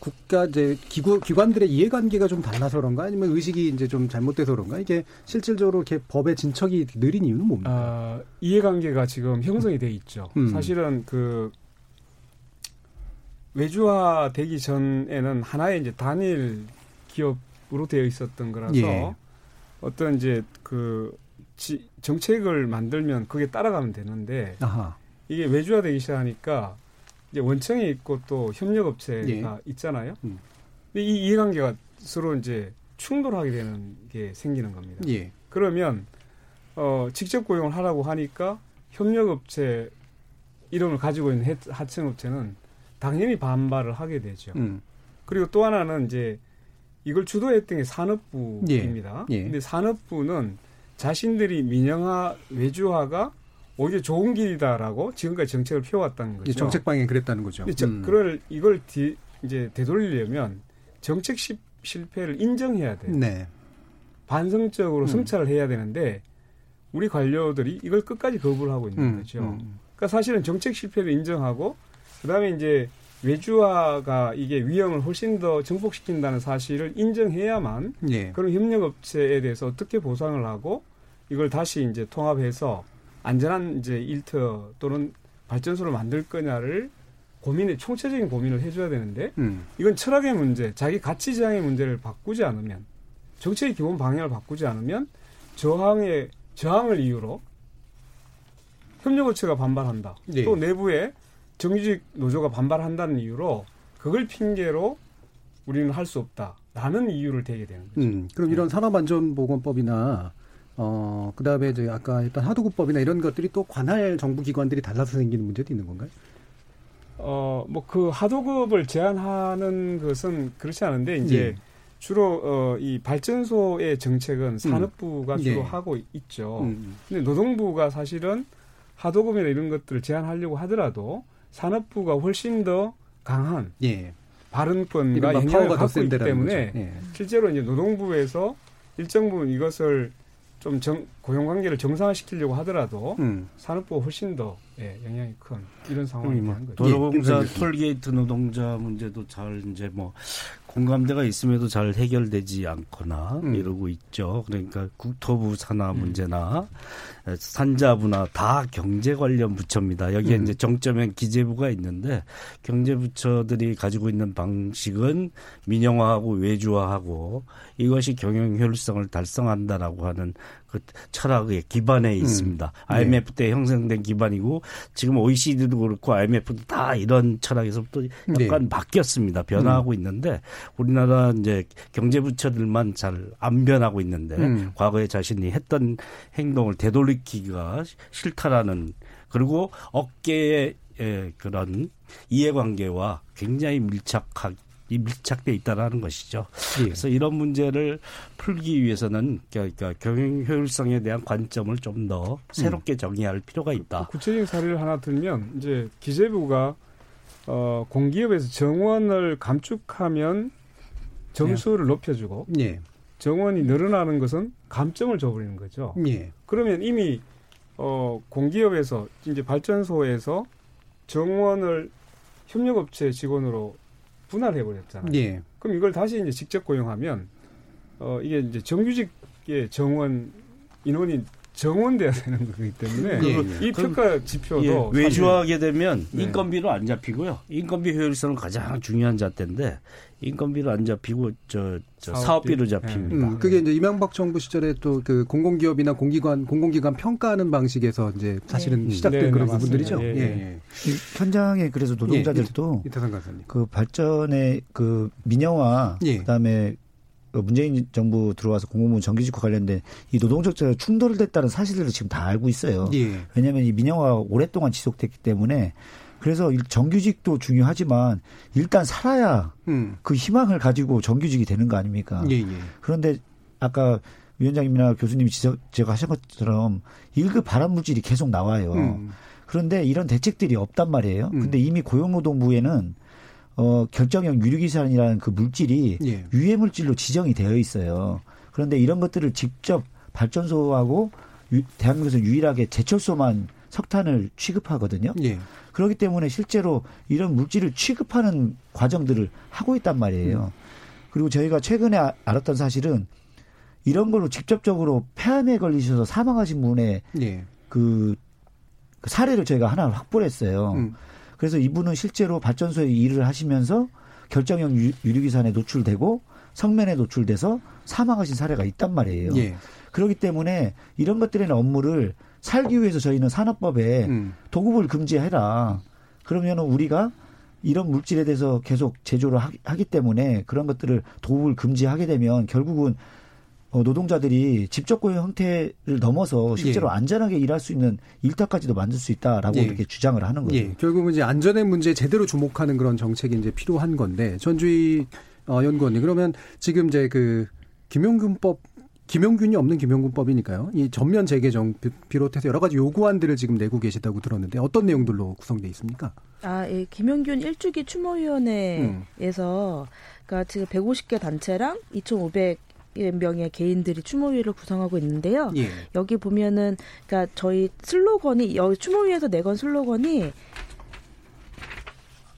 국가 이제 기구 기관들의 이해관계가 좀 달라서 그런가 아니면 의식이 이제 좀 잘못돼서 그런가 이게 실질적으로 이렇게 법의 진척이 느린 이유는 뭡니까? 아, 이해관계가 지금 형성이 돼 있죠. 음. 사실은 그 외주화 되기 전에는 하나의 이제 단일 기업 으로 되어 있었던 거라서 예. 어떤 이제 그 지, 정책을 만들면 그게 따라가면 되는데 아하. 이게 외주화되기 시작하니까 이제 원청이 있고 또 협력업체가 예. 있잖아요. 음. 근데 이 이해관계가 서로 이제 충돌하게 되는 게 생기는 겁니다. 예. 그러면 어 직접 고용을 하라고 하니까 협력업체 이름을 가지고 있는 하청업체는 당연히 반발을 하게 되죠. 음. 그리고 또 하나는 이제 이걸 주도했던 게 산업부입니다. 예. 예. 근데 산업부는 자신들이 민영화 외주화가 오히려 좋은 길이다라고 지금까지 정책을 펴왔다는 거죠. 정책 방향이 그랬다는 거죠. 음. 그걸 이걸 뒤, 이제 되돌리려면 정책 시, 실패를 인정해야 돼요. 네. 반성적으로 음. 성찰을 해야 되는데 우리 관료들이 이걸 끝까지 거부를 하고 있는 음. 거죠. 음. 그러니까 사실은 정책 실패를 인정하고 그다음에 이제 외주화가 이게 위험을 훨씬 더 증폭시킨다는 사실을 인정해야만 예. 그런 협력업체에 대해서 어떻게 보상을 하고 이걸 다시 이제 통합해서 안전한 이제 일터 또는 발전소를 만들 거냐를 고민의 총체적인 고민을 해줘야 되는데 음. 이건 철학의 문제, 자기 가치 지향의 문제를 바꾸지 않으면 정책의 기본 방향을 바꾸지 않으면 저항의 저항을 이유로 협력업체가 반발한다. 네. 또 내부에 정규직 노조가 반발한다는 이유로 그걸 핑계로 우리는 할 수 없다라는 이유를 대게 되는 거죠. 음, 그럼 이런 산업안전보건법이나 어, 그 다음에 이제 아까 했던 하도급법이나 이런 것들이 또 관할 정부 기관들이 달라서 생기는 문제도 있는 건가요? 어, 뭐 그 하도급을 제한하는 것은 그렇지 않은데 이제 예. 주로 어, 이 발전소의 정책은 음. 산업부가 음. 주로 예. 하고 있죠. 음, 음. 근데 노동부가 사실은 하도급이나 이런 것들을 제한하려고 하더라도 산업부가 훨씬 더 강한 예. 발언권과 영향을 갖고 있기 때문에 예. 실제로 이제 노동부에서 일정 부분 이것을 좀 정, 고용 관계를 정상화시키려고 하더라도 음. 산업부가 훨씬 더 예, 영향이 큰 이런 상황이 되는 거죠. 도로공사 예, 톨게이트 노동자 문제도 잘 이제 뭐 공감대가 있음에도 잘 해결되지 않거나 음. 이러고 있죠. 그러니까 국토부 산하 음. 문제나 산자부나 다 경제 관련 부처입니다. 여기에 음. 이제 정점엔 기재부가 있는데 경제 부처들이 가지고 있는 방식은 민영화하고 외주화하고 이것이 경영 효율성을 달성한다라고 하는 그 철학의 기반에 음. 있습니다. 음. IMF 때 형성된 기반이고 지금 OECD도 그렇고 IMF도 다 이런 철학에서부터 약간 네. 바뀌었습니다. 변화하고 음. 있는데 우리나라 이제 경제부처들만 잘 안 변하고 있는데 음. 과거에 자신이 했던 행동을 되돌리기가 싫다라는 그리고 어깨에 그런 이해관계와 굉장히 밀착하게 이 밀착돼 있다라는 것이죠. 예. 그래서 이런 문제를 풀기 위해서는 그러니까 경영 효율성에 대한 관점을 좀 더 새롭게 음. 정의할 필요가 있다. 구체적인 사례를 하나 들면 이제 기재부가 어, 공기업에서 정원을 감축하면 점수를 예. 높여주고 예. 정원이 늘어나는 것은 감점을 줘버리는 거죠. 예. 그러면 이미 어, 공기업에서 이제 발전소에서 정원을 협력업체 직원으로 분할해 버렸잖아요. 예. 그럼 이걸 다시 이제 직접 고용하면 어 이게 이제 정규직의 정원 인원이 정원돼야 되는 거기 때문에 예. 이 평가 지표도 예. 외주하게 되면 네. 인건비로 안 잡히고요. 인건비 효율성은 가장 중요한 잣대인데 인건비로 안 잡히고 저, 저 사업비? 로 잡힙니다. 네. 음, 그게 이제 이명박 정부 시절에 또 그 공공기업이나 공기관 공공기관 평가하는 방식에서 이제 사실은 네. 시작된 네, 그런 네, 부분들이죠. 예, 예. 예. 현장에 그래서 노동자들도 예, 그 발전의 그 민영화 예. 그다음에 그 문재인 정부 들어와서 공공부문 정규직과 관련된 이 노동적 충돌을 됐다는 사실들을 지금 다 알고 있어요. 예. 왜냐하면 이 민영화가 오랫동안 지속됐기 때문에 그래서 정규직도 중요하지만 일단 살아야 음. 그 희망을 가지고 정규직이 되는 거 아닙니까? 예, 예. 그런데 아까 위원장님이나 교수님이 지적, 하신 것처럼 1급 발암 물질이 계속 나와요. 음. 그런데 이런 대책들이 없단 말이에요. 음. 근데 이미 고용노동부에는 어, 결정형 유류기산이라는 그 물질이 예. 유해 물질로 지정이 되어 있어요. 그런데 이런 것들을 직접 발전소하고 유, 대한민국에서 유일하게 제철소만 석탄을 취급하거든요. 예. 그렇기 때문에 실제로 이런 물질을 취급하는 과정들을 하고 있단 말이에요. 음. 그리고 저희가 최근에 아, 알았던 사실은 이런 걸로 직접적으로 폐암에 걸리셔서 사망하신 분의 예. 그, 그 사례를 저희가 하나 확보를 했어요. 음. 그래서 이분은 실제로 발전소에 일을 하시면서 결정형 유류기산에 노출되고 성면에 노출돼서 사망하신 사례가 있단 말이에요. 예. 그렇기 때문에 이런 것들의 업무를 살기 위해서 저희는 산업법에 음. 도급을 금지해라. 그러면 우리가 이런 물질에 대해서 계속 제조를 하기 때문에 그런 것들을 도급을 금지하게 되면 결국은 어, 노동자들이 직접 고용 형태를 넘어서 실제로 예. 안전하게 일할 수 있는 일터까지도 만들 수 있다라고 예. 이렇게 주장을 하는 거죠. 예. 결국은 이제 안전의 문제에 제대로 주목하는 그런 정책이 이제 필요한 건데 전주희 어, 연구원님 그러면 지금 이제 그 김용균법 김용균이 없는 김용균법이니까요. 이 전면 재개정 비롯해서 여러 가지 요구안들을 지금 내고 계시다고 들었는데 어떤 내용들로 구성돼 있습니까? 아, 예, 김용균 일주기 추모위원회에서 음. 그러니까 지금 150개 단체랑 2,500 명의 개인들이 추모위를 구성하고 있는데요. 예. 여기 보면은 그러니까 저희 슬로건이 여기 추모위에서 내건 슬로건이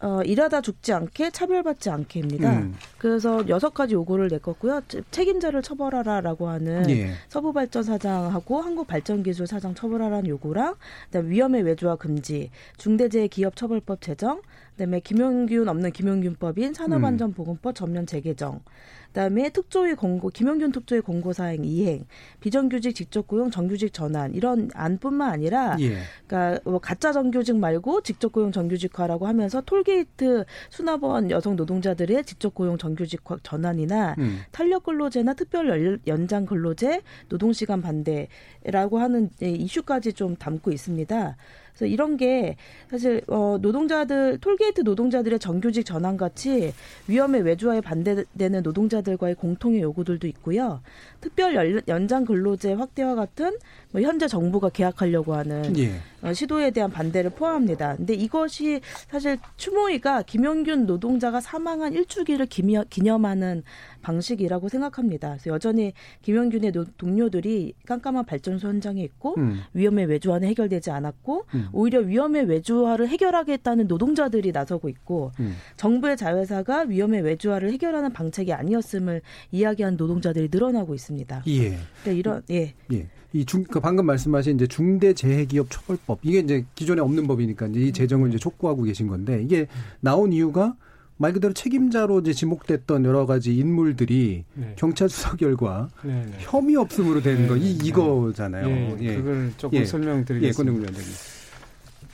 어, 일하다 죽지 않게 차별받지 않게입니다. 음. 그래서 여섯 가지 요구를 냈었고요. 책임자를 처벌하라라고 하는 예. 서부발전 사장하고 한국발전기술 사장 처벌하라는 요구랑 그다음 위험의 외주화 금지, 중대재해기업처벌법 제정, 그다음에 김용균 없는 김용균법인 산업안전보건법 전면 재개정, 그다음에 특조위 권고 김용균 특조위 권고 사항 이행, 비정규직 직접 고용 정규직 전환 이런 안뿐만 아니라 예. 그러니까 뭐 가짜 정규직 말고 직접 고용 정규직화라고 하면서 톨게이트 수납원 여성 노동자들의 직접 고용 정규직 전환이나 음. 탄력 근로제나 특별 연장 근로제, 노동 시간 반대라고 하는 이슈까지 좀 담고 있습니다. 그래서 이런 게 사실 어 노동자들 톨게이트 노동자들의 정규직 전환 같이 위험에 외주화에 반대되는 노동자 들과의 공통의 요구들도 있고요. 특별 연장 근로제 확대와 같은 뭐 현재 정부가 계약하려고 하는 예. 어, 시도에 대한 반대를 포함합니다. 근데 이것이 사실 추모위가 김용균 노동자가 사망한 일주기를 기념하는 방식이라고 생각합니다. 그래서 여전히 김용균의 동료들이 깜깜한 발전소 현장에 있고 음. 위험의 외주화는 해결되지 않았고 음. 오히려 위험의 외주화를 해결하겠다는 노동자들이 나서고 있고 음. 정부의 자회사가 위험의 외주화를 해결하는 방책이 아니었음을 이야기하는 노동자들이 늘어나고 있습니다. 예. 그러니까 이런 예. 예. 이 중, 그 방금 말씀하신 이제 중대재해기업 처벌법 이게 이제 기존에 없는 법이니까 이제 이 제정을 이제 촉구하고 계신 건데 이게 나온 이유가 말 그대로 책임자로 이제 지목됐던 여러 가지 인물들이 네. 경찰 수사 결과 네, 네. 혐의 없음으로 되는 네, 거 이, 이거잖아요. 예, 예. 그걸 조금 예. 설명드리겠습니다. 예,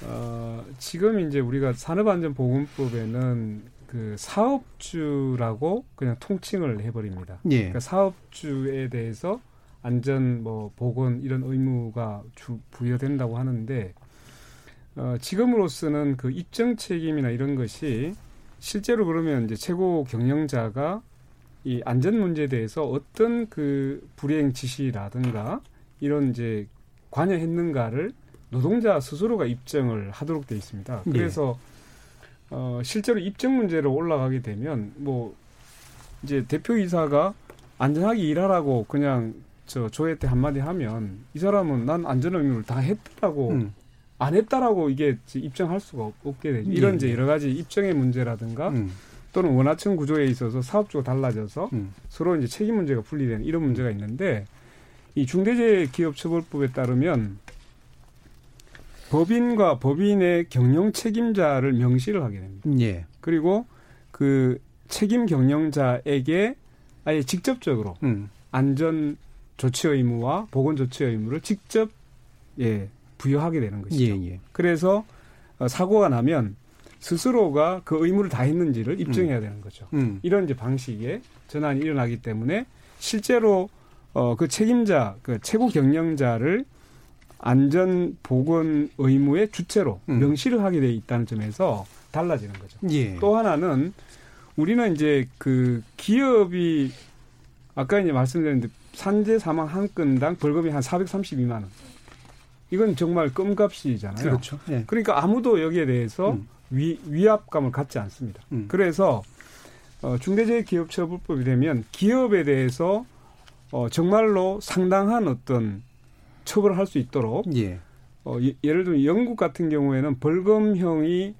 어, 지금 이제 우리가 산업안전보건법에는 그 사업주라고 그냥 통칭을 해버립니다. 예. 그러니까 사업주에 대해서 안전 뭐 보건 이런 의무가 주, 부여된다고 하는데 어, 지금으로서는 그 입증 책임이나 이런 것이 실제로 그러면 이제 최고 경영자가 이 안전 문제에 대해서 어떤 그 불이행 지시라든가 이런 이제 관여했는가를 노동자 스스로가 입증을 하도록 돼 있습니다. 예. 그래서 예. 어 실제로 입증 문제로 올라가게 되면 뭐 이제 대표이사가 안전하게 일하라고 그냥 저 조회 때 한마디 하면 이 사람은 난 안전 의무를 다 했다고 음. 안 했다라고 이게 입증할 수가 없게 되죠. 이런 예. 이제 여러 가지 입증의 문제라든가 음. 또는 원하층 구조에 있어서 사업주가 달라져서 음. 서로 이제 책임 문제가 분리되는 이런 문제가 있는데 이 중대재해기업처벌법에 따르면 법인과 법인의 경영 책임자를 명시를 하게 됩니다. 예. 그리고 그 책임 경영자에게 아예 직접적으로 음. 안전 조치 의무와 보건 조치 의무를 직접 예 부여하게 되는 것이죠. 예, 예. 그래서 어, 사고가 나면 스스로가 그 의무를 다했는지를 입증해야 음. 되는 거죠. 음. 이런 이제 방식의 전환이 일어나기 때문에 실제로 어, 그 책임자, 그 최고 경영자를 안전 보건 의무의 주체로 음. 명시를 하게 돼 있다는 점에서 달라지는 거죠. 예. 또 하나는 우리는 이제 그 기업이 아까 이제 말씀드렸는데 산재 사망 한 건당 벌금이 한 432만 원. 이건 정말 껌값이잖아요. 그렇죠. 예. 그러니까 아무도 여기에 대해서 음. 위, 위압감을 갖지 않습니다. 음. 그래서 어, 중대재해기업처벌법이 되면 기업에 대해서 어, 정말로 상당한 어떤 처벌을 할 수 있도록 예. 어, 예, 를 들면 영국 같은 경우에는 벌금형이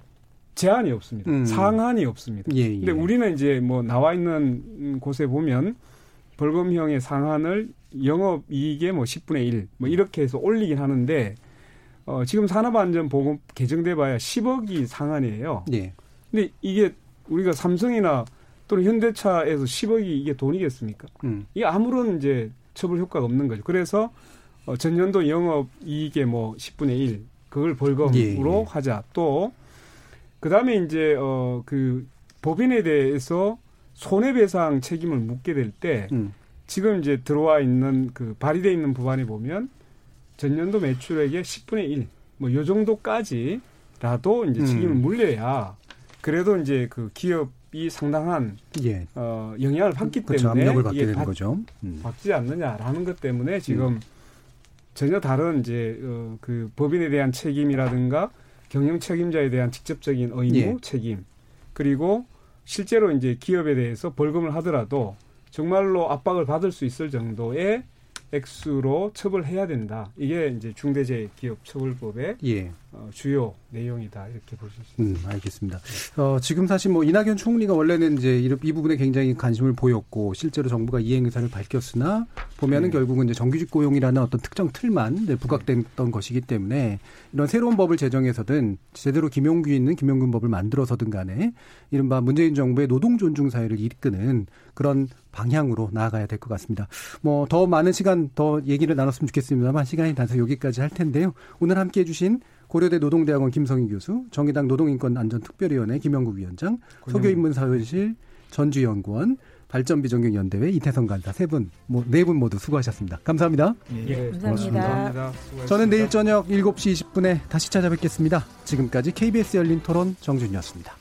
제한이 없습니다. 음. 상한이 없습니다. 예, 예. 근데 우리는 이제 뭐 나와 있는 곳에 보면 벌금형의 상한을 영업 이익의 뭐 10분의 1, 뭐 이렇게 해서 올리긴 하는데, 어, 지금 산업안전보험 개정돼 봐야 10억이 상한이에요. 예. 근데 이게 우리가 삼성이나 또는 현대차에서 10억이 이게 돈이겠습니까? 음. 이게 아무런 이제 처벌 효과가 없는 거죠. 그래서 어, 전년도 영업 이익의 뭐 10분의 1, 그걸 벌금으로 예, 예. 하자. 또, 그 다음에 이제, 어, 그 법인에 대해서 손해배상 책임을 묻게 될 때 음. 지금 이제 들어와 있는 그 발의돼 있는 법안에 보면 전년도 매출액의 10분의 1, 뭐 요 정도까지라도 이제 책임을 음. 물려야 그래도 이제 그 기업이 상당한 예. 어, 영향을 받기 그렇죠. 때문에 압력을 받게 되는 받, 거죠. 음. 받지 않느냐라는 것 때문에 지금 음. 전혀 다른 이제 어, 그 법인에 대한 책임이라든가 경영 책임자에 대한 직접적인 의무, 예. 책임 그리고 실제로 이제 기업에 대해서 벌금을 하더라도 정말로 압박을 받을 수 있을 정도의 액수로 처벌해야 된다. 이게 이제 중대재해기업 처벌법의 예. 어, 주요 내용이다 이렇게 보실 수 있습니다. 음, 알겠습니다. 어, 지금 사실 뭐 이낙연 총리가 원래는 이제 이, 이, 부분에 굉장히 관심을 보였고 실제로 정부가 이행 의사를 밝혔으나 보면은 네. 결국은 이제 정규직 고용이라는 어떤 특정 틀만 부각됐던 것이기 때문에 이런 새로운 법을 제정해서든 제대로 김용규 있는 김용균 법을 만들어서든 간에 이른바 문재인 정부의 노동 존중 사회를 이끄는 그런 방향으로 나아가야 될 것 같습니다. 뭐 더 많은 시간 더 얘기를 나눴으면 좋겠습니다만 시간이 나서 여기까지 할 텐데요. 오늘 함께 해주신 고려대 노동대학원 김성희 교수, 정의당 노동인권안전특별위원회 김영국 위원장, 석유인문사회실 전주연구원, 발전 비정경 연대회 이태성 간사 세 분, 뭐, 네 분 모두 수고하셨습니다. 감사합니다. 예, 감사합니다. 감사합니다. 저는 내일 저녁 7시 20분에 다시 찾아뵙겠습니다. 지금까지 KBS 열린 토론 정준이었습니다.